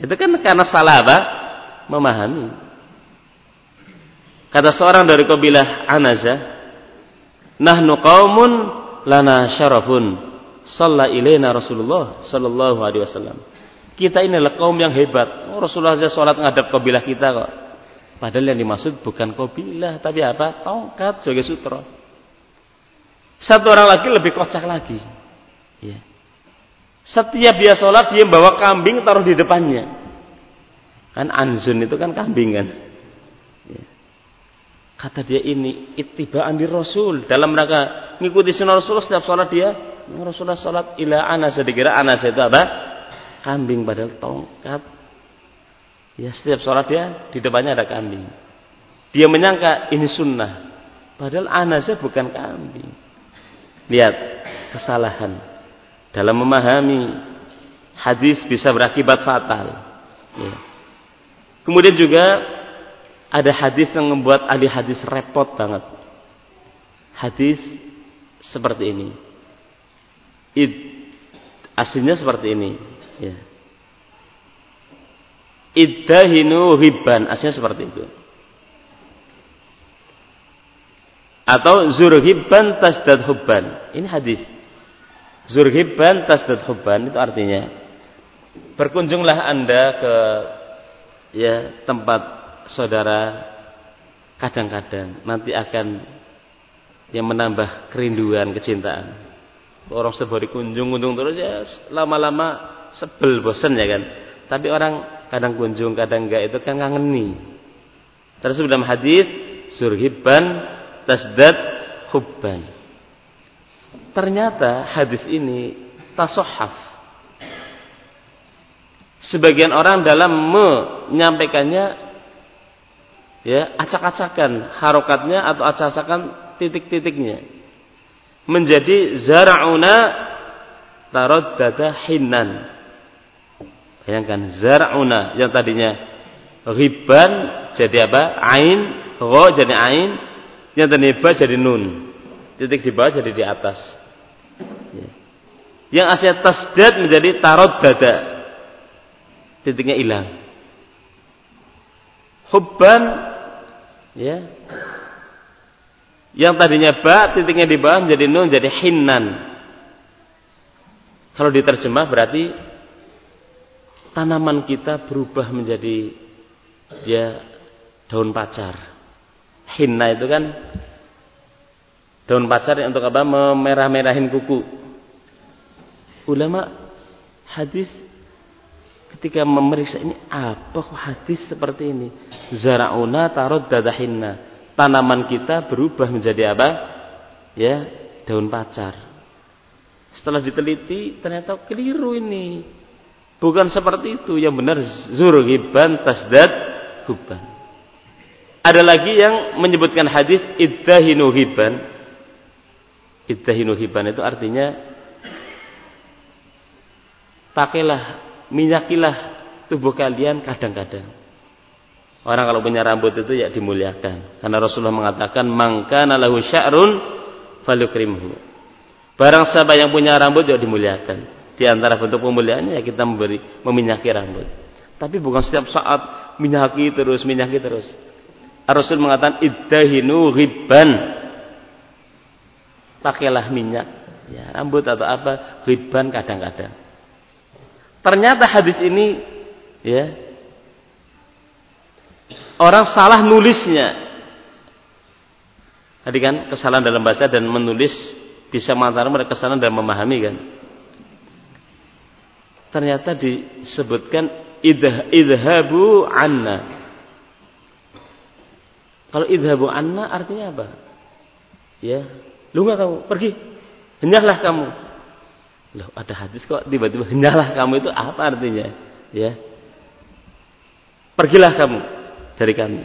Itu kan karena salah apa? Memahami. Kata seorang dari kabilah Anazah, "Nahnu qaumun lana syarafun." Shalla ilaina Rasulullah sallallahu alaihi wasallam. Kita ini adalah kaum yang hebat. Oh, Rasulullah saja salat ngadap kabilah kita kok. Padahal yang dimaksud bukan kabilah, tapi apa? Tongkat sebagai sutra. Satu orang lagi lebih kocak lagi. Ya. Setiap dia sholat dia bawa kambing taruh di depannya. Kan anzun itu kan kambing kan. Ya. Kata dia ini itibaan di Rasul dalam rangka mengikuti sunnah Rasul setiap sholat dia Rasulullah sholat ila anas dikira anas itu apa? Kambing padahal tongkat. Ya setiap sholat dia di depannya ada kambing. Dia menyangka ini sunnah. Padahal anasnya bukan kambing. Lihat kesalahan dalam memahami hadis bisa berakibat fatal. Ya. Kemudian juga ada hadis yang membuat ahli hadis repot banget. Hadis seperti ini. Id, aslinya seperti ini. Ya. Iddahinu riban, aslinya seperti itu. Atau zurhiban tasdad hubban. Ini hadis. Zurhibban tasdad hubban itu artinya berkunjunglah Anda ke ya tempat saudara kadang-kadang nanti akan yang menambah kerinduan kecintaan. Orang sebari kunjung-kunjung terus ya lama-lama sebel bosan ya kan. Tapi orang kadang kunjung kadang enggak itu kan ngangeni. Terus dalam hadis zurhibban tasdad hubban. Ternyata hadis ini tasohaf. Sebagian orang dalam menyampaikannya ya acak-acakan harokatnya atau acak-acakan titik-titiknya menjadi zara'una tarot dada hinan bayangkan zara'una yang tadinya riban jadi apa ain ro jadi ain yang tadinya ba jadi nun titik di bawah jadi di atas. Ya. Yang aslinya tasdad menjadi tarot dada. Titiknya hilang. Hubban ya. Yang tadinya ba titiknya di bawah menjadi nun jadi hinnan. Kalau diterjemah berarti tanaman kita berubah menjadi ya daun pacar. Hinna itu kan Daun pacar untuk apa? Memerah-merahin kuku. Ulama hadis ketika memeriksa ini apa hadis seperti ini? Zarauna tarot dadahinna. Tanaman kita berubah menjadi apa? Ya, daun pacar. Setelah diteliti ternyata keliru ini. Bukan seperti itu. Yang benar zurhiban tasdad huban. Ada lagi yang menyebutkan hadis iddahinu hiban Iddahinu hiban itu artinya pakailah, minyakilah tubuh kalian kadang-kadang. Orang kalau punya rambut itu ya dimuliakan. Karena Rasulullah mengatakan mangkana lahu sya'run falukrimhu. Barang siapa yang punya rambut ya dimuliakan. Di antara bentuk pemuliaannya ya kita memberi meminyaki rambut. Tapi bukan setiap saat minyaki terus, minyaki terus. Rasul mengatakan iddahinu riban pakailah minyak. Ya, rambut atau apa riban kadang-kadang. Ternyata hadis ini ya orang salah nulisnya. Tadi kan kesalahan dalam baca dan menulis bisa mengantar mereka kesalahan dalam memahami kan ternyata disebutkan idh, idhabu anna kalau idhabu anna artinya apa ya Lu nggak kamu pergi. Henyahlah kamu. Loh, ada hadis kok tiba-tiba henyahlah kamu itu apa artinya? Ya. Pergilah kamu dari kami.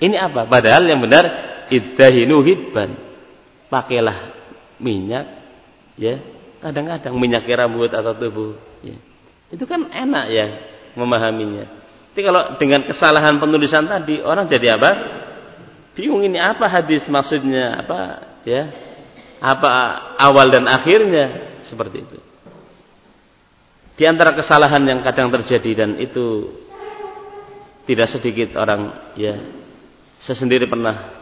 Ini apa? Padahal yang benar iddahinu hibban. Pakailah minyak ya. Kadang-kadang minyak rambut atau tubuh ya. Itu kan enak ya memahaminya. Tapi kalau dengan kesalahan penulisan tadi orang jadi apa? Bingung ini apa hadis maksudnya apa ya? apa awal dan akhirnya seperti itu. Di antara kesalahan yang kadang terjadi dan itu tidak sedikit orang ya saya sendiri pernah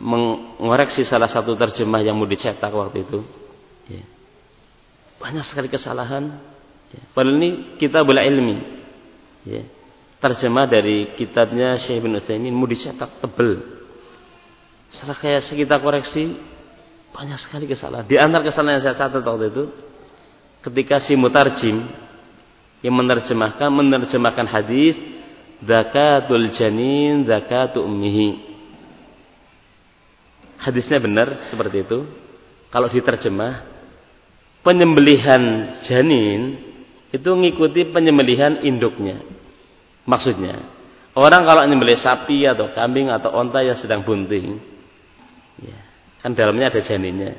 mengoreksi salah satu terjemah yang mau dicetak waktu itu. Ya. Banyak sekali kesalahan. Ya. Padahal ini kita boleh ilmi. Ya. Terjemah dari kitabnya Syekh bin Utsaimin mau dicetak tebel. Setelah kayak kita koreksi banyak sekali kesalahan. Di antara kesalahan yang saya catat waktu itu ketika si mutarjim yang menerjemahkan menerjemahkan hadis zakatul janin zakatu ummihi hadisnya benar seperti itu kalau diterjemah penyembelihan janin itu mengikuti penyembelihan induknya maksudnya orang kalau menyembelih sapi atau kambing atau onta yang sedang bunting ya, kan dalamnya ada janinnya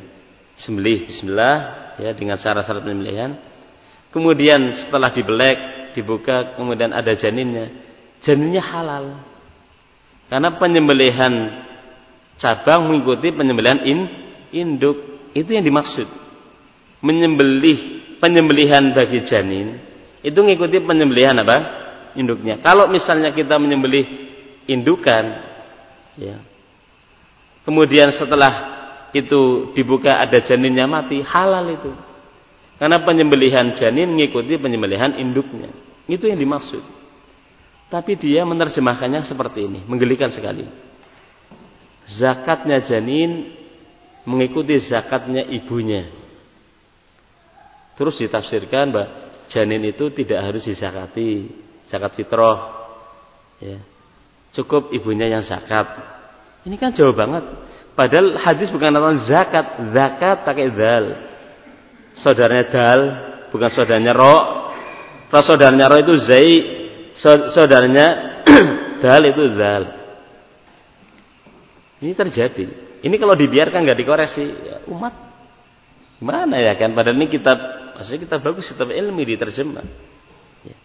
sembelih bismillah ya dengan syarat-syarat penyembelihan. Kemudian setelah dibelek, dibuka, kemudian ada janinnya. Janinnya halal. Karena penyembelihan cabang mengikuti penyembelihan in, induk. Itu yang dimaksud. Menyembelih penyembelihan bagi janin itu mengikuti penyembelihan apa? Induknya. Kalau misalnya kita menyembelih indukan ya. Kemudian setelah itu dibuka ada janinnya mati, halal itu. Karena penyembelihan janin mengikuti penyembelihan induknya. Itu yang dimaksud. Tapi dia menerjemahkannya seperti ini, menggelikan sekali. Zakatnya janin mengikuti zakatnya ibunya. Terus ditafsirkan bahwa janin itu tidak harus dizakati, zakat fitrah. Ya. Cukup ibunya yang zakat. Ini kan jauh banget. Padahal hadis bukan tentang zakat, zakat pakai dal. Saudaranya dal, bukan saudaranya ro. Kalau saudaranya ro itu zai, saudaranya dal itu dal. Ini terjadi. Ini kalau dibiarkan nggak dikoreksi, ya umat gimana ya kan? Padahal ini kitab, maksudnya kitab bagus, kitab ilmi diterjemah. Ya.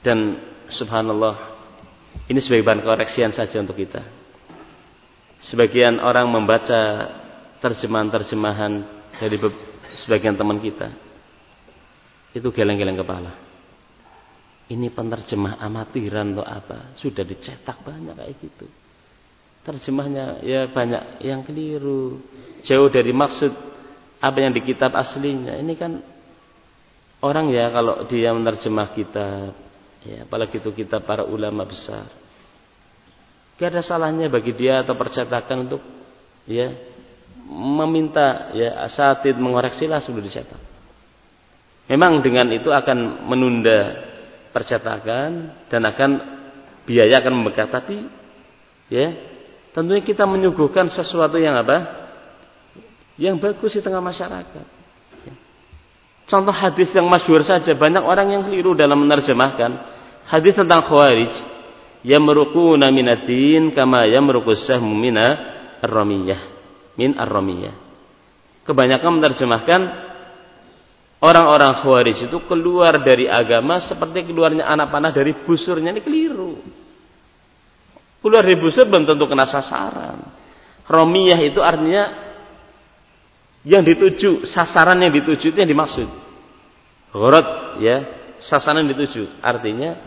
Dan subhanallah, ini sebagai bahan koreksian saja untuk kita. Sebagian orang membaca terjemahan-terjemahan dari sebagian teman kita itu geleng-geleng kepala. Ini penerjemah amatiran atau apa? Sudah dicetak banyak kayak gitu. Terjemahnya ya banyak yang keliru. Jauh dari maksud apa yang di kitab aslinya ini kan orang ya kalau dia menerjemah kitab ya apalagi itu kitab para ulama besar Gak ada salahnya bagi dia atau percetakan untuk ya meminta ya asatid mengoreksilah sebelum dicetak. Memang dengan itu akan menunda percetakan dan akan biaya akan membengkak tapi ya tentunya kita menyuguhkan sesuatu yang apa? Yang bagus di tengah masyarakat. Ya. Contoh hadis yang masyhur saja banyak orang yang keliru dalam menerjemahkan hadis tentang khawarij yamruquna minatin kama yamruqus sahmu mina ar-ramiyah min ar-ramiyah kebanyakan menerjemahkan orang-orang khawarij itu keluar dari agama seperti keluarnya anak panah dari busurnya ini keliru keluar dari busur belum tentu kena sasaran ramiyah itu artinya yang dituju sasaran yang dituju itu yang dimaksud. Gharat ya. Sasaran yang dituju. Artinya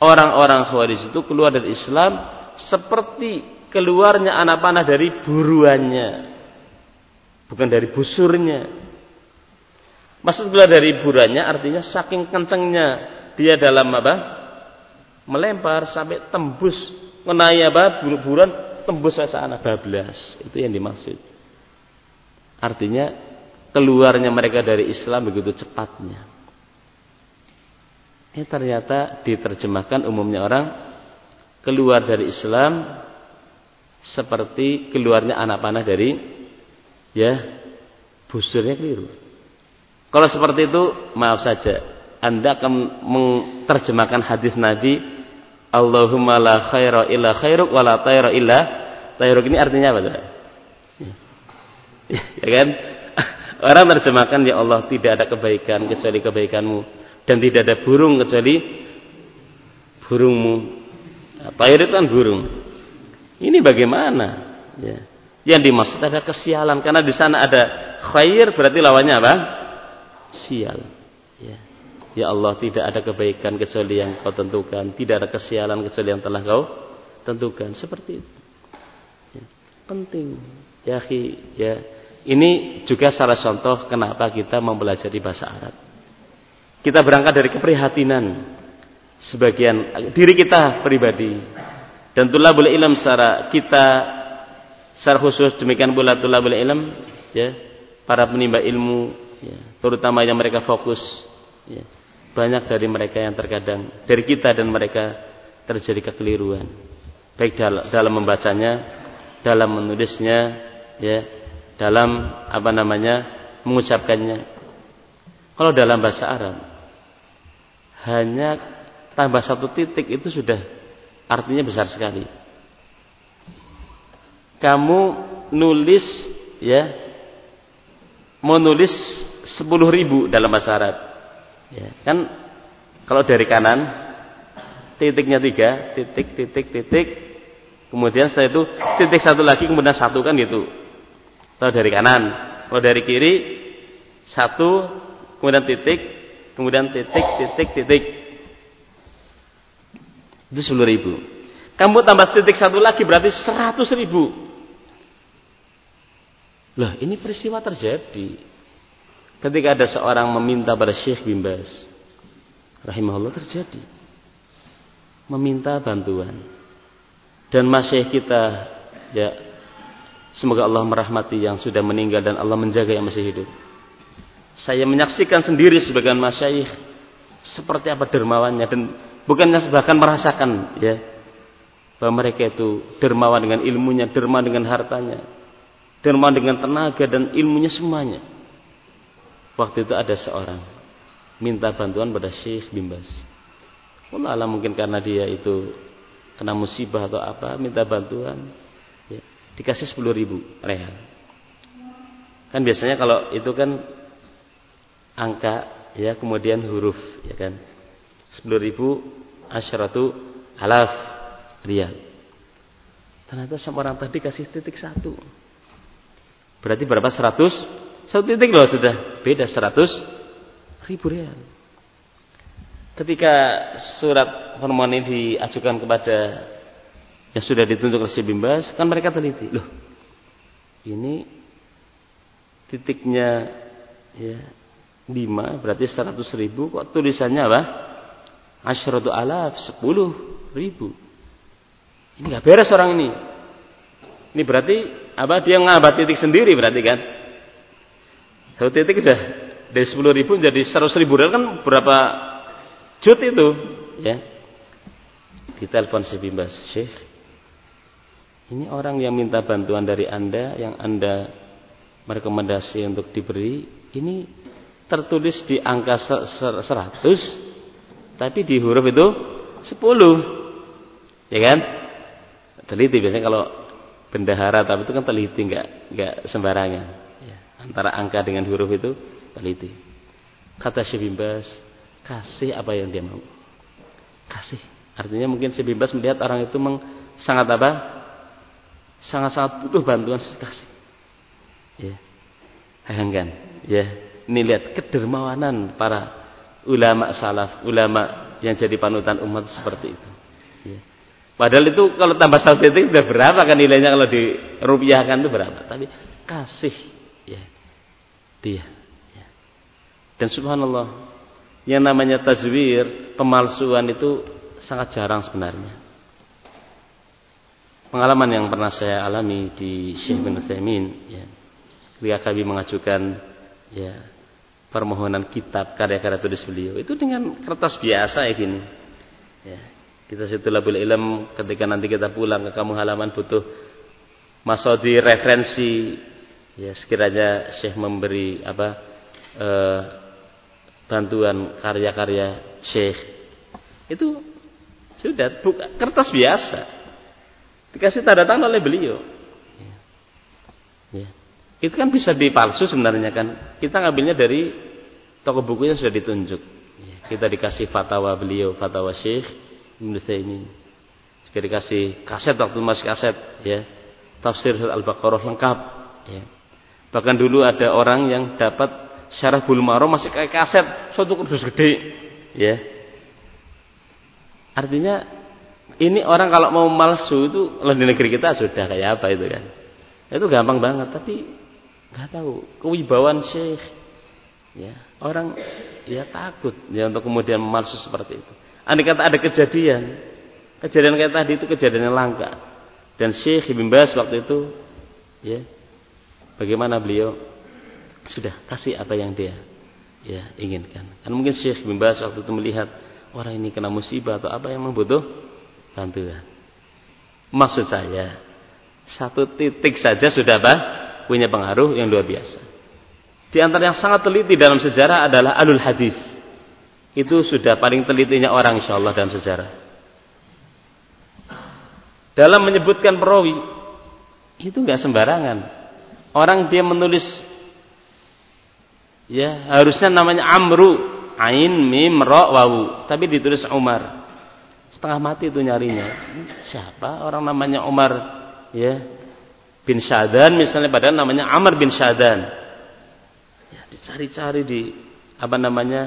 orang-orang Khawarij itu keluar dari Islam seperti keluarnya anak panah dari buruannya. Bukan dari busurnya. Maksud keluar dari buruannya artinya saking kencengnya dia dalam apa? Melempar sampai tembus. Mengenai apa? Buruan tembus sana bablas. Itu yang dimaksud artinya keluarnya mereka dari Islam begitu cepatnya ini ternyata diterjemahkan umumnya orang keluar dari Islam seperti keluarnya anak panah dari ya busurnya keliru. Kalau seperti itu maaf saja, Anda akan menerjemahkan hadis Nabi Allahumma la khaira illa khairuk wa la tayra illa tayruk ini artinya apa? Ya, ya kan? Orang terjemahkan ya Allah tidak ada kebaikan kecuali kebaikanmu dan tidak ada burung kecuali burungmu. Tair itu kan burung. Ini bagaimana? Ya. Yang dimaksud ada kesialan karena di sana ada khair berarti lawannya apa? Sial. Ya Allah, tidak ada kebaikan kecuali yang kau tentukan, tidak ada kesialan kecuali yang telah kau tentukan. Seperti itu. Ya, penting. Ya, ya. Ini juga salah contoh kenapa kita mempelajari bahasa Arab. Kita berangkat dari keprihatinan sebagian diri kita pribadi dan tulabul ilm secara kita secara khusus demikian pula tulabul ilm ya para penimba ilmu ya, terutama yang mereka fokus ya, banyak dari mereka yang terkadang dari kita dan mereka terjadi kekeliruan baik dalam, dalam membacanya dalam menulisnya ya dalam apa namanya mengucapkannya. Kalau dalam bahasa Arab hanya tambah satu titik itu sudah artinya besar sekali. Kamu nulis ya mau nulis sepuluh ribu dalam bahasa Arab. Ya, kan kalau dari kanan titiknya tiga, titik, titik, titik, kemudian setelah itu titik satu lagi, kemudian satu kan gitu. Kalau dari kanan, kalau dari kiri satu, kemudian titik, kemudian titik, titik, titik. Itu sepuluh ribu. Kamu tambah titik satu lagi berarti seratus ribu. Loh, ini peristiwa terjadi ketika ada seorang meminta pada Syekh bin Bas rahimahullah terjadi meminta bantuan dan masih kita ya semoga Allah merahmati yang sudah meninggal dan Allah menjaga yang masih hidup saya menyaksikan sendiri sebagian masyayikh seperti apa dermawannya dan bukannya bahkan merasakan ya bahwa mereka itu dermawan dengan ilmunya, dermawan dengan hartanya, dermawan dengan tenaga dan ilmunya semuanya. Waktu itu ada seorang minta bantuan pada Syekh Bimbas. Allah mungkin karena dia itu kena musibah atau apa, minta bantuan. Dikasih 10 ribu real. Kan biasanya kalau itu kan angka ya kemudian huruf ya kan. 10 ribu asyaratu alaf rial. Ternyata sama orang tadi kasih titik satu. Berarti berapa? 100 satu titik loh sudah beda seratus ribu real. Ketika surat permohonan ini diajukan kepada yang sudah ditunjuk oleh Bimbas, kan mereka teliti. Loh, ini titiknya ya lima berarti seratus ribu kok tulisannya apa? Asyratu alaf sepuluh ribu. Ini nggak beres orang ini. Ini berarti apa? Dia ngabat titik sendiri berarti kan? Satu titik sudah dari sepuluh ribu menjadi seratus ribu kan berapa jut itu, ya? Ditelepon si Bimbas Syekh. Ini orang yang minta bantuan dari anda, yang anda merekomendasi untuk diberi, ini tertulis di angka seratus, tapi di huruf itu sepuluh, ya kan? Teliti biasanya kalau bendahara tapi itu kan teliti nggak nggak sembarangan antara angka dengan huruf itu teliti. Kata Syebimbas, kasih apa yang dia mau. Kasih. Artinya mungkin Syebimbas melihat orang itu meng, sangat apa? Sangat-sangat butuh bantuan kasih. Ya. Bayangkan, ya. Ini lihat kedermawanan para ulama salaf, ulama yang jadi panutan umat seperti itu. Ya. Padahal itu kalau tambah satu titik sudah berapa kan nilainya kalau dirupiahkan itu berapa? Tapi kasih ya dia. Ya. Dan subhanallah, yang namanya tazwir, pemalsuan itu sangat jarang sebenarnya. Pengalaman yang pernah saya alami di Syekh bin Utsaimin, ya. Ketika kami mengajukan ya permohonan kitab karya-karya tulis beliau itu dengan kertas biasa ya gini. Ya. Kita situ labul ilm ketika nanti kita pulang ke kamu halaman butuh masodi referensi ya sekiranya Syekh memberi apa eh, bantuan karya-karya Syekh itu sudah buka kertas biasa dikasih tanda tangan oleh beliau ya. ya. itu kan bisa dipalsu sebenarnya kan kita ngambilnya dari toko buku yang sudah ditunjuk ya. kita dikasih fatwa beliau fatwa Syekh Ibnu ini juga dikasih kaset waktu masih kaset ya tafsir al-baqarah lengkap ya Bahkan dulu ada orang yang dapat syarah bulu marom masih kayak kaset, suatu kudus gede. Ya. Artinya ini orang kalau mau malsu itu di negeri kita sudah kayak apa itu kan. Itu gampang banget tapi nggak tahu kewibawaan syekh. Ya, orang ya takut ya untuk kemudian memalsu seperti itu. Andai kata ada kejadian, kejadian kayak tadi itu kejadian yang langka. Dan Syekh Ibn Bas waktu itu ya bagaimana beliau sudah kasih apa yang dia ya inginkan. Kan mungkin Syekh Ibn Bas waktu itu melihat orang ini kena musibah atau apa yang membutuh bantuan. Maksud saya satu titik saja sudah apa? punya pengaruh yang luar biasa. Di antara yang sangat teliti dalam sejarah adalah alul hadis. Itu sudah paling telitinya orang insya Allah dalam sejarah. Dalam menyebutkan perawi itu nggak sembarangan. Orang dia menulis ya harusnya namanya Amru Ain Mim Ra Wawu tapi ditulis Umar. Setengah mati itu nyarinya. Siapa orang namanya Umar ya bin Syadan misalnya padahal namanya Amr bin Syadan. Ya, dicari-cari di apa namanya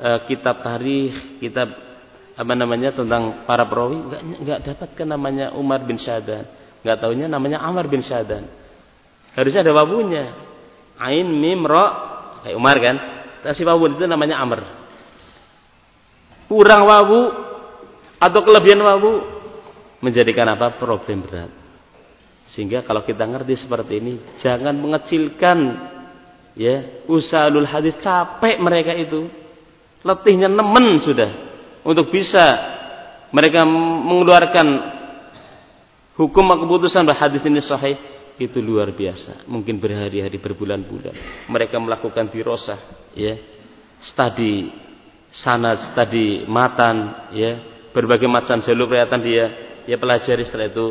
e, kitab tarikh, kitab apa namanya tentang para perawi nggak nggak dapatkan namanya Umar bin Syadan. Nggak taunya namanya Amr bin Syadan. Harusnya ada wawunya. Ain mim ra kayak Umar kan. Kasih wawu itu namanya Amr. Kurang wawu atau kelebihan wawu menjadikan apa? Problem berat. Sehingga kalau kita ngerti seperti ini, jangan mengecilkan ya usalul hadis capek mereka itu. Letihnya nemen sudah untuk bisa mereka mengeluarkan hukum keputusan bahwa hadis ini sahih itu luar biasa. Mungkin berhari-hari berbulan-bulan mereka melakukan dirosah ya. Studi sana, studi matan ya, berbagai macam jalur kelihatan dia ya pelajari setelah itu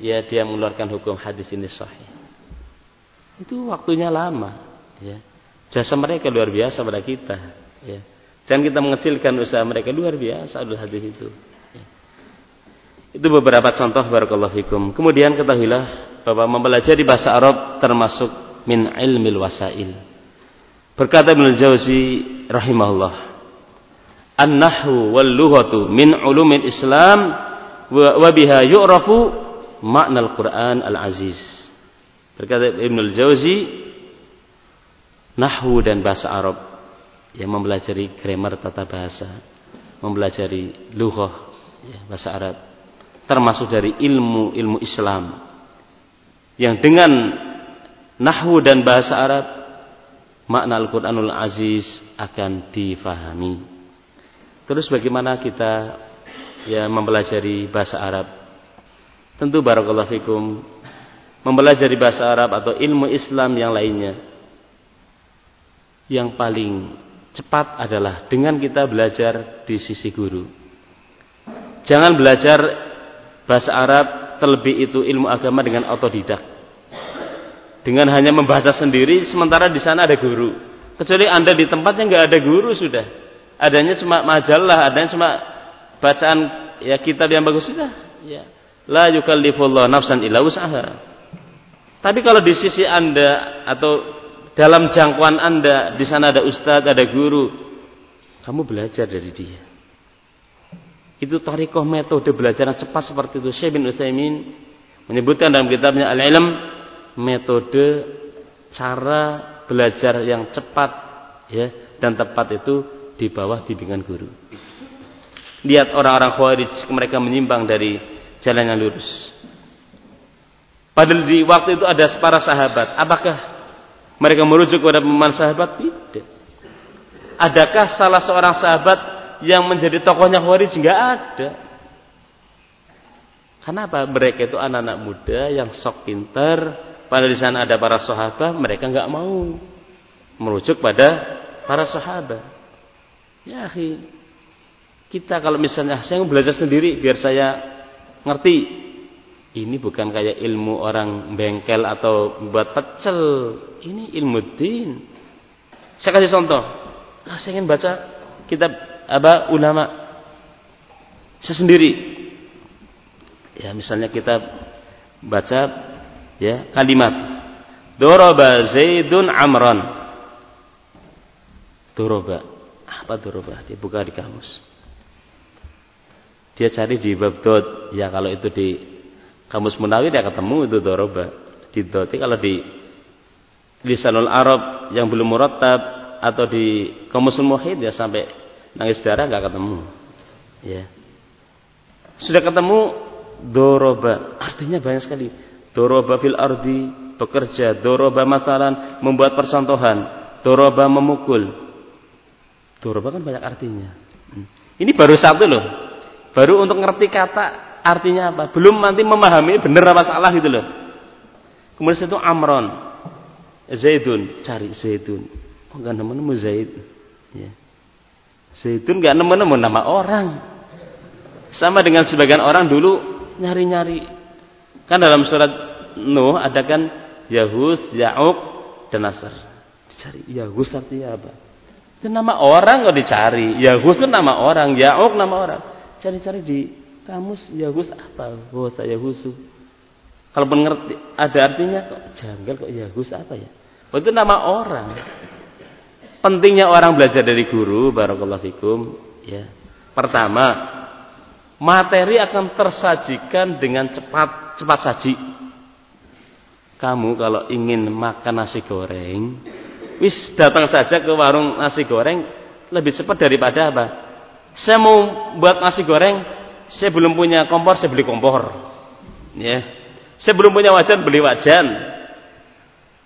ya dia mengeluarkan hukum hadis ini sahih. Itu waktunya lama, ya. Jasa mereka luar biasa pada kita, ya. Jangan kita mengecilkan usaha mereka luar biasa adalah hadis itu. Ya. Itu beberapa contoh barakallahu fikum. Kemudian ketahuilah bahwa mempelajari bahasa Arab termasuk min ilmil wasail. Berkata Ibnu Jauzi rahimahullah, "An-nahwu wal lughatu min ulumil Islam wa biha yu'rafu makna Al-Quran Al-Aziz. Berkata Ibnul Jauzi, Nahwu dan bahasa Arab yang mempelajari grammar tata bahasa, mempelajari lughah ya, bahasa Arab, termasuk dari ilmu ilmu Islam yang dengan nahwu dan bahasa Arab makna Al-Qur'anul Aziz akan difahami. Terus bagaimana kita ya mempelajari bahasa Arab Tentu barakallahu fikum mempelajari bahasa Arab atau ilmu Islam yang lainnya yang paling cepat adalah dengan kita belajar di sisi guru. Jangan belajar bahasa Arab terlebih itu ilmu agama dengan otodidak. Dengan hanya membaca sendiri sementara di sana ada guru. Kecuali Anda di tempatnya nggak ada guru sudah. Adanya cuma majalah, adanya cuma bacaan ya kitab yang bagus sudah. Ya La yukallifullah nafsan illa wus'aha. Tapi kalau di sisi Anda atau dalam jangkauan Anda di sana ada ustadz, ada guru, kamu belajar dari dia. Itu tarikoh metode belajar yang cepat seperti itu. Syekh bin Utsaimin menyebutkan dalam kitabnya Al-Ilm metode cara belajar yang cepat ya dan tepat itu di bawah bimbingan guru. Lihat orang-orang Khawarij mereka menyimpang dari jalan yang lurus. Padahal di waktu itu ada para sahabat. Apakah mereka merujuk kepada pemahaman sahabat? Tidak. Adakah salah seorang sahabat yang menjadi tokohnya Khawarij? Enggak ada. Kenapa? Mereka itu anak-anak muda yang sok pinter. Padahal di sana ada para sahabat, mereka enggak mau merujuk pada para sahabat. Ya, akhi, kita kalau misalnya saya belajar sendiri biar saya Ngerti? Ini bukan kayak ilmu orang bengkel atau buat pecel. Ini ilmu din. Saya kasih contoh. Ah, saya ingin baca kitab apa ulama. Saya sendiri. Ya, misalnya kita baca ya kalimat Doroba Zaidun Amran. Doroba. Apa doroba? Dia buka di kamus. Dia cari di bab dot. Ya kalau itu di kamus Munawi dia ketemu itu doroba. Di dot. Kalau di lisanul Arab yang belum murattab atau di kamus muhid ya sampai nangis darah nggak ketemu. Ya. Sudah ketemu doroba. Artinya banyak sekali. Doroba fil ardi bekerja. Doroba masalan membuat percontohan. Doroba memukul. Doroba kan banyak artinya. Hmm. Ini baru satu loh. Baru untuk ngerti kata artinya apa. Belum nanti memahami benar apa salah gitu loh. Kemudian itu Amron. Zaidun. Cari Zaidun. Oh enggak nemu-nemu Zaid. Ya. Zaidun enggak nemu-nemu nama orang. Sama dengan sebagian orang dulu nyari-nyari. Kan dalam surat Nuh ada kan Yahus, Ya'uq, dan Nasr. Dicari Yahus artinya apa? Itu nama orang kok dicari. Yahus itu nama orang, Ya'uq nama orang. Cari-cari di kamus Yahus apa? Oh, saya Yahusu. Kalau mengerti ada artinya kok janggal kok Yahus apa ya? Oh, itu nama orang. Pentingnya orang belajar dari guru, barakallahu fikum, ya. Pertama, materi akan tersajikan dengan cepat cepat saji. Kamu kalau ingin makan nasi goreng, wis datang saja ke warung nasi goreng lebih cepat daripada apa? Saya mau buat nasi goreng, saya belum punya kompor, saya beli kompor. Ya. Saya belum punya wajan, beli wajan.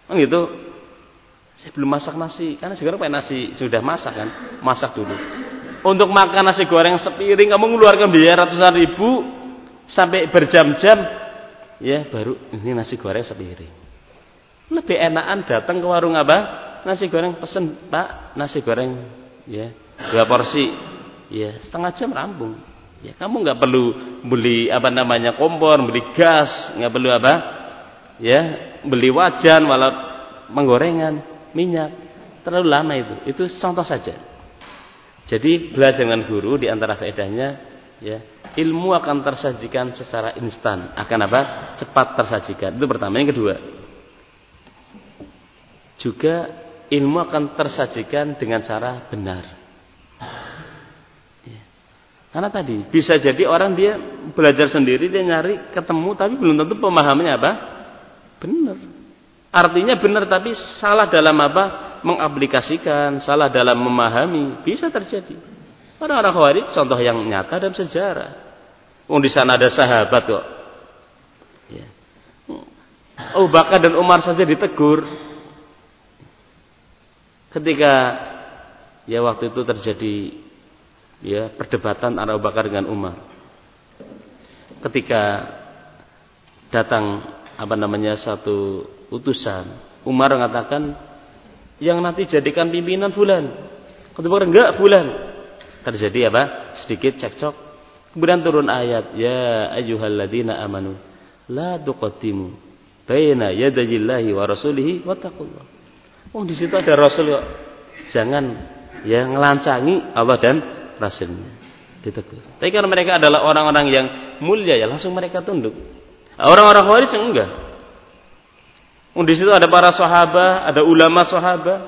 Oh gitu. Saya belum masak nasi, karena sekarang pakai nasi sudah masak kan, masak dulu. Untuk makan nasi goreng sepiring kamu mengeluarkan biaya ratusan ribu sampai berjam-jam ya baru ini nasi goreng sepiring. Lebih enakan datang ke warung apa? Nasi goreng pesen, Pak, nasi goreng ya, dua porsi. Ya, setengah jam rampung. Ya, kamu nggak perlu beli apa namanya kompor, beli gas, nggak perlu apa? Ya, beli wajan, walau menggorengan, minyak. Terlalu lama itu. Itu contoh saja. Jadi belajar dengan guru di antara faedahnya ya, ilmu akan tersajikan secara instan, akan apa? Cepat tersajikan. Itu pertama. Yang kedua, juga ilmu akan tersajikan dengan cara benar. Ya. Karena tadi bisa jadi orang dia belajar sendiri dia nyari ketemu tapi belum tentu pemahamannya apa? Benar. Artinya benar tapi salah dalam apa? mengaplikasikan, salah dalam memahami, bisa terjadi. Orang-orang Khawarij contoh yang nyata dalam sejarah. Oh di sana ada sahabat kok. Ya. Oh Bakar dan Umar saja ditegur. Ketika ya waktu itu terjadi ya perdebatan antara Abu Bakar dengan Umar. Ketika datang apa namanya satu utusan, Umar mengatakan yang nanti jadikan pimpinan fulan. Kemudian enggak fulan. Terjadi apa? Sedikit cekcok. Kemudian turun ayat, ya ayyuhalladzina amanu la tuqaddimu baina yadayillahi wa rasulihi wattaqullah. Oh di situ ada rasul kok. Jangan ya ngelancangi Allah dan rasulnya. Ditegur. Tapi karena mereka adalah orang-orang yang mulia ya langsung mereka tunduk. Orang-orang Khawarij enggak. Di situ ada para sahabat, ada ulama sahabat.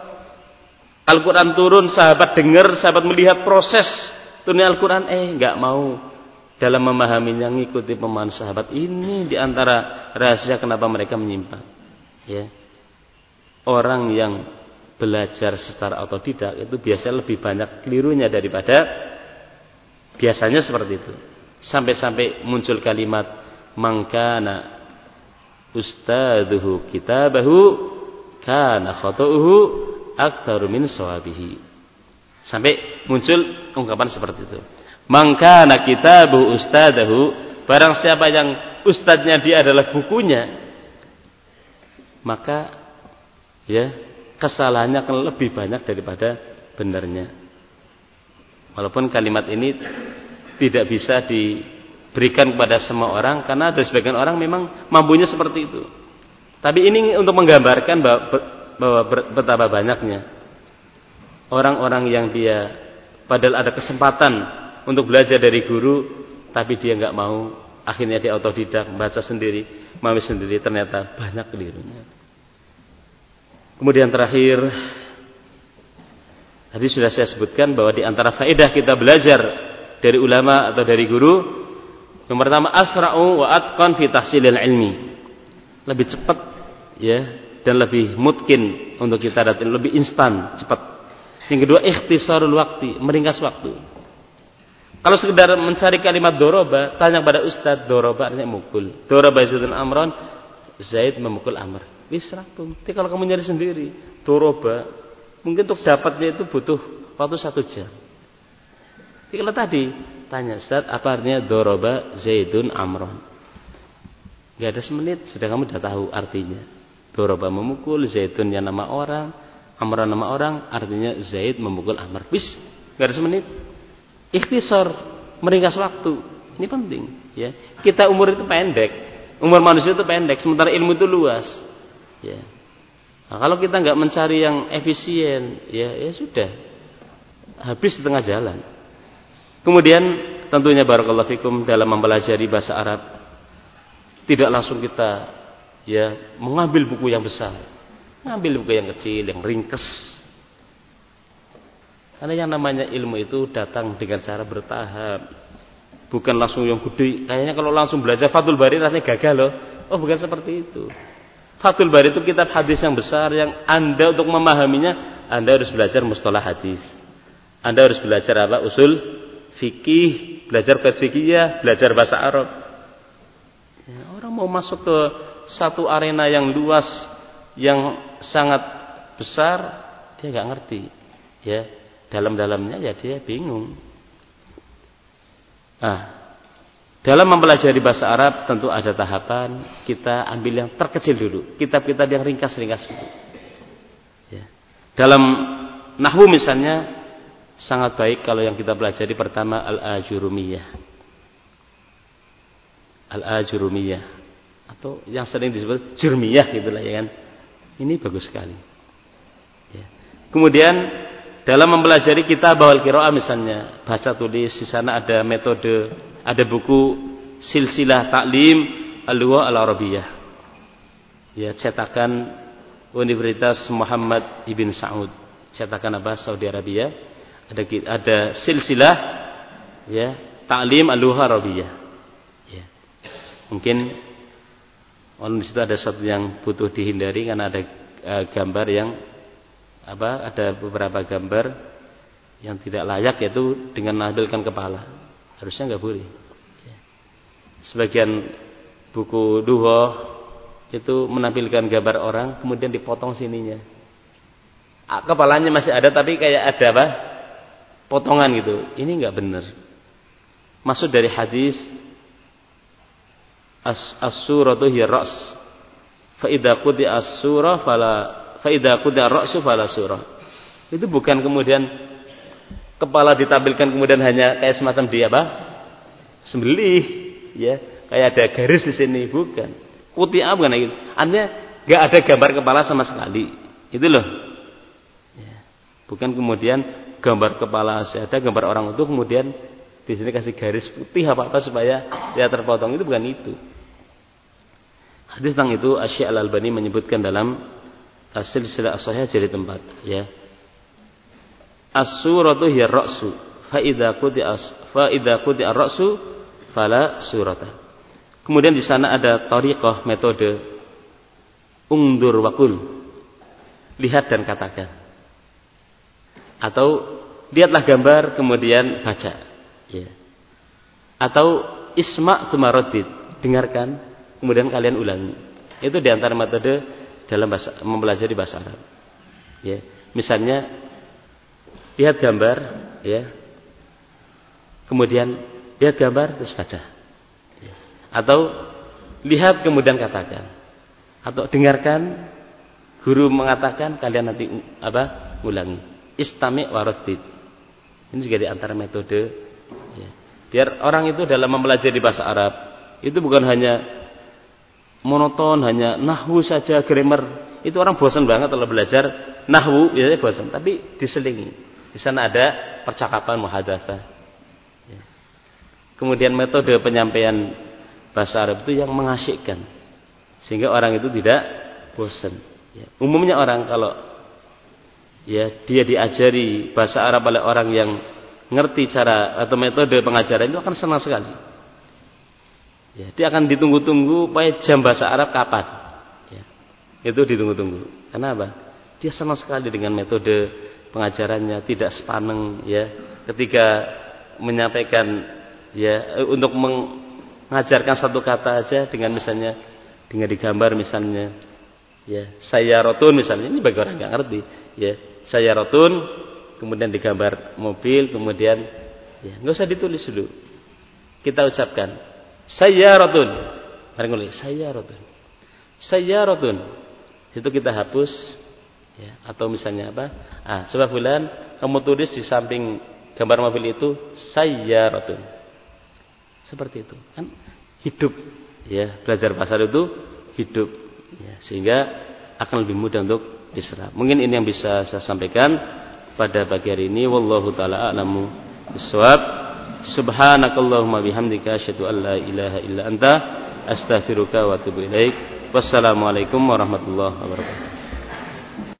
Al-Quran turun, sahabat dengar, sahabat melihat proses turunnya Al-Quran. Eh, nggak mau dalam memahaminya ngikuti pemahaman sahabat. Ini di antara rahasia kenapa mereka menyimpang. Ya. Orang yang belajar secara otodidak itu biasanya lebih banyak kelirunya daripada biasanya seperti itu. Sampai-sampai muncul kalimat mangkana ustaduhu kitabahu kana khata'uhu aktsaru min sawabihi. Sampai muncul ungkapan seperti itu. Mangka nak kitabu ustadahu barang siapa yang ustadznya dia adalah bukunya maka ya kesalahannya akan lebih banyak daripada benarnya. Walaupun kalimat ini tidak bisa di berikan kepada semua orang karena ada sebagian orang memang mampunya seperti itu. Tapi ini untuk menggambarkan bahwa, bahwa betapa banyaknya orang-orang yang dia padahal ada kesempatan untuk belajar dari guru tapi dia nggak mau akhirnya dia otodidak membaca sendiri mami sendiri ternyata banyak kelirunya kemudian terakhir Tadi sudah saya sebutkan bahwa di antara faedah kita belajar dari ulama atau dari guru yang pertama asra'u wa atqan fi tahsilil ilmi. Lebih cepat ya dan lebih mungkin untuk kita datang lebih instan, cepat. Yang kedua ikhtisarul waktu, meringkas waktu. Kalau sekedar mencari kalimat doroba, tanya pada ustaz doroba artinya mukul. Doroba Zaidun Amron, Zaid memukul Amr. Wis rampung. Tapi kalau kamu nyari sendiri, doroba, mungkin untuk dapatnya itu butuh waktu satu jam. Tapi kalau tadi tanya Ustaz, apa artinya doroba Zaidun Amron? Gak ada semenit, sudah kamu sudah tahu artinya. Doroba memukul, Zaidun yang nama orang, Amron nama orang, artinya Zaid memukul Amr. Wis, gak ada semenit ikhtisar, meringkas waktu. Ini penting, ya. Kita umur itu pendek. Umur manusia itu pendek, sementara ilmu itu luas. Ya. Nah, kalau kita nggak mencari yang efisien, ya ya sudah. Habis di tengah jalan. Kemudian tentunya barakallahu fikum dalam mempelajari bahasa Arab tidak langsung kita ya mengambil buku yang besar. Mengambil buku yang kecil, yang ringkes, karena yang namanya ilmu itu datang dengan cara bertahap. Bukan langsung yang gede. Kayaknya kalau langsung belajar Fathul Bari rasanya gagal loh. Oh bukan seperti itu. Fathul Bari itu kitab hadis yang besar yang Anda untuk memahaminya Anda harus belajar mustalah hadis. Anda harus belajar apa? Usul fikih, belajar fikih belajar bahasa Arab. Ya, orang mau masuk ke satu arena yang luas yang sangat besar dia nggak ngerti ya dalam-dalamnya ya dia bingung. Ah, dalam mempelajari bahasa Arab tentu ada tahapan kita ambil yang terkecil dulu, kitab-kitab yang ringkas-ringkas dulu. Ya. Dalam nahwu misalnya sangat baik kalau yang kita pelajari pertama al-ajurumiyah. Al-ajurumiyah atau yang sering disebut jurmiyah gitulah ya kan. Ini bagus sekali. Ya. Kemudian dalam mempelajari kita bawal kiroah misalnya, baca tulis di sana ada metode, ada buku silsilah taklim al-lugha al-arabiyah. Ya, cetakan Universitas Muhammad Ibn Saud, cetakan apa? Saudi Arabia. Ada ada silsilah ya, taklim al-lugha arabiyah. Ya. Mungkin di situ ada satu yang butuh dihindari karena ada uh, gambar yang apa ada beberapa gambar yang tidak layak yaitu dengan menampilkan kepala harusnya nggak boleh. Sebagian buku duho itu menampilkan gambar orang kemudian dipotong sininya. Kepalanya masih ada tapi kayak ada apa? Potongan gitu. Ini nggak benar. Maksud dari hadis as as-suratu hiya ra's fa idza qudi as-surah fala faida kuda ra'su fala surah. Itu bukan kemudian kepala ditampilkan kemudian hanya kayak semacam dia apa? Sembelih, ya. Kayak ada garis di sini, bukan. Kutia bukan itu. Artinya nggak ada gambar kepala sama sekali. Itu loh. Ya. Bukan kemudian gambar kepala ada gambar orang itu kemudian di sini kasih garis putih apa apa supaya dia terpotong itu bukan itu. Hadis tentang itu Asyik Al Albani menyebutkan dalam as-silsilah as-sahih jadi tempat ya as-suratu hiya ra'su fa idza as fa idza ar-ra'su fala surata. Kemudian di sana ada tariqah metode ungdur wakul. Lihat dan katakan. Atau lihatlah gambar kemudian baca. Ya. Atau isma' tumaradid dengarkan kemudian kalian ulangi. Itu di antara metode dalam bahasa, mempelajari bahasa Arab. Ya, misalnya lihat gambar, ya, kemudian lihat gambar terus baca, ya. atau lihat kemudian katakan, atau dengarkan guru mengatakan kalian nanti apa ulangi. Istami warodid ini juga di antara metode ya. biar orang itu dalam mempelajari bahasa Arab itu bukan hanya monoton hanya nahwu saja grammar. Itu orang bosan banget kalau belajar nahwu biasanya bosan. Tapi diselingi di sana ada percakapan muhadatsah ya. kemudian metode penyampaian bahasa Arab itu yang mengasyikkan sehingga orang itu tidak bosan ya. umumnya orang kalau ya dia diajari bahasa Arab oleh orang yang ngerti cara atau metode pengajaran itu akan senang sekali. Ya, dia akan ditunggu-tunggu supaya jam bahasa Arab kapan. Ya, itu ditunggu-tunggu. Kenapa? Dia senang sekali dengan metode pengajarannya, tidak sepaneng ya. Ketika menyampaikan ya untuk mengajarkan satu kata aja dengan misalnya dengan digambar misalnya ya saya rotun misalnya. Ini bagi orang nggak ngerti ya. Saya rotun kemudian digambar mobil kemudian ya nggak usah ditulis dulu. Kita ucapkan saya rotun mari ngulik saya rotun saya rotun itu kita hapus ya atau misalnya apa ah coba bulan kamu tulis di samping gambar mobil itu saya rotun seperti itu kan hidup ya belajar bahasa itu hidup ya, sehingga akan lebih mudah untuk diserap. Mungkin ini yang bisa saya sampaikan pada pagi hari ini wallahu taala a'lamu bissawab. Subhanakallahumma bihamdika asyhadu an la ilaha illa anta astaghfiruka wa atubu ilaik. Wassalamualaikum warahmatullahi wabarakatuh.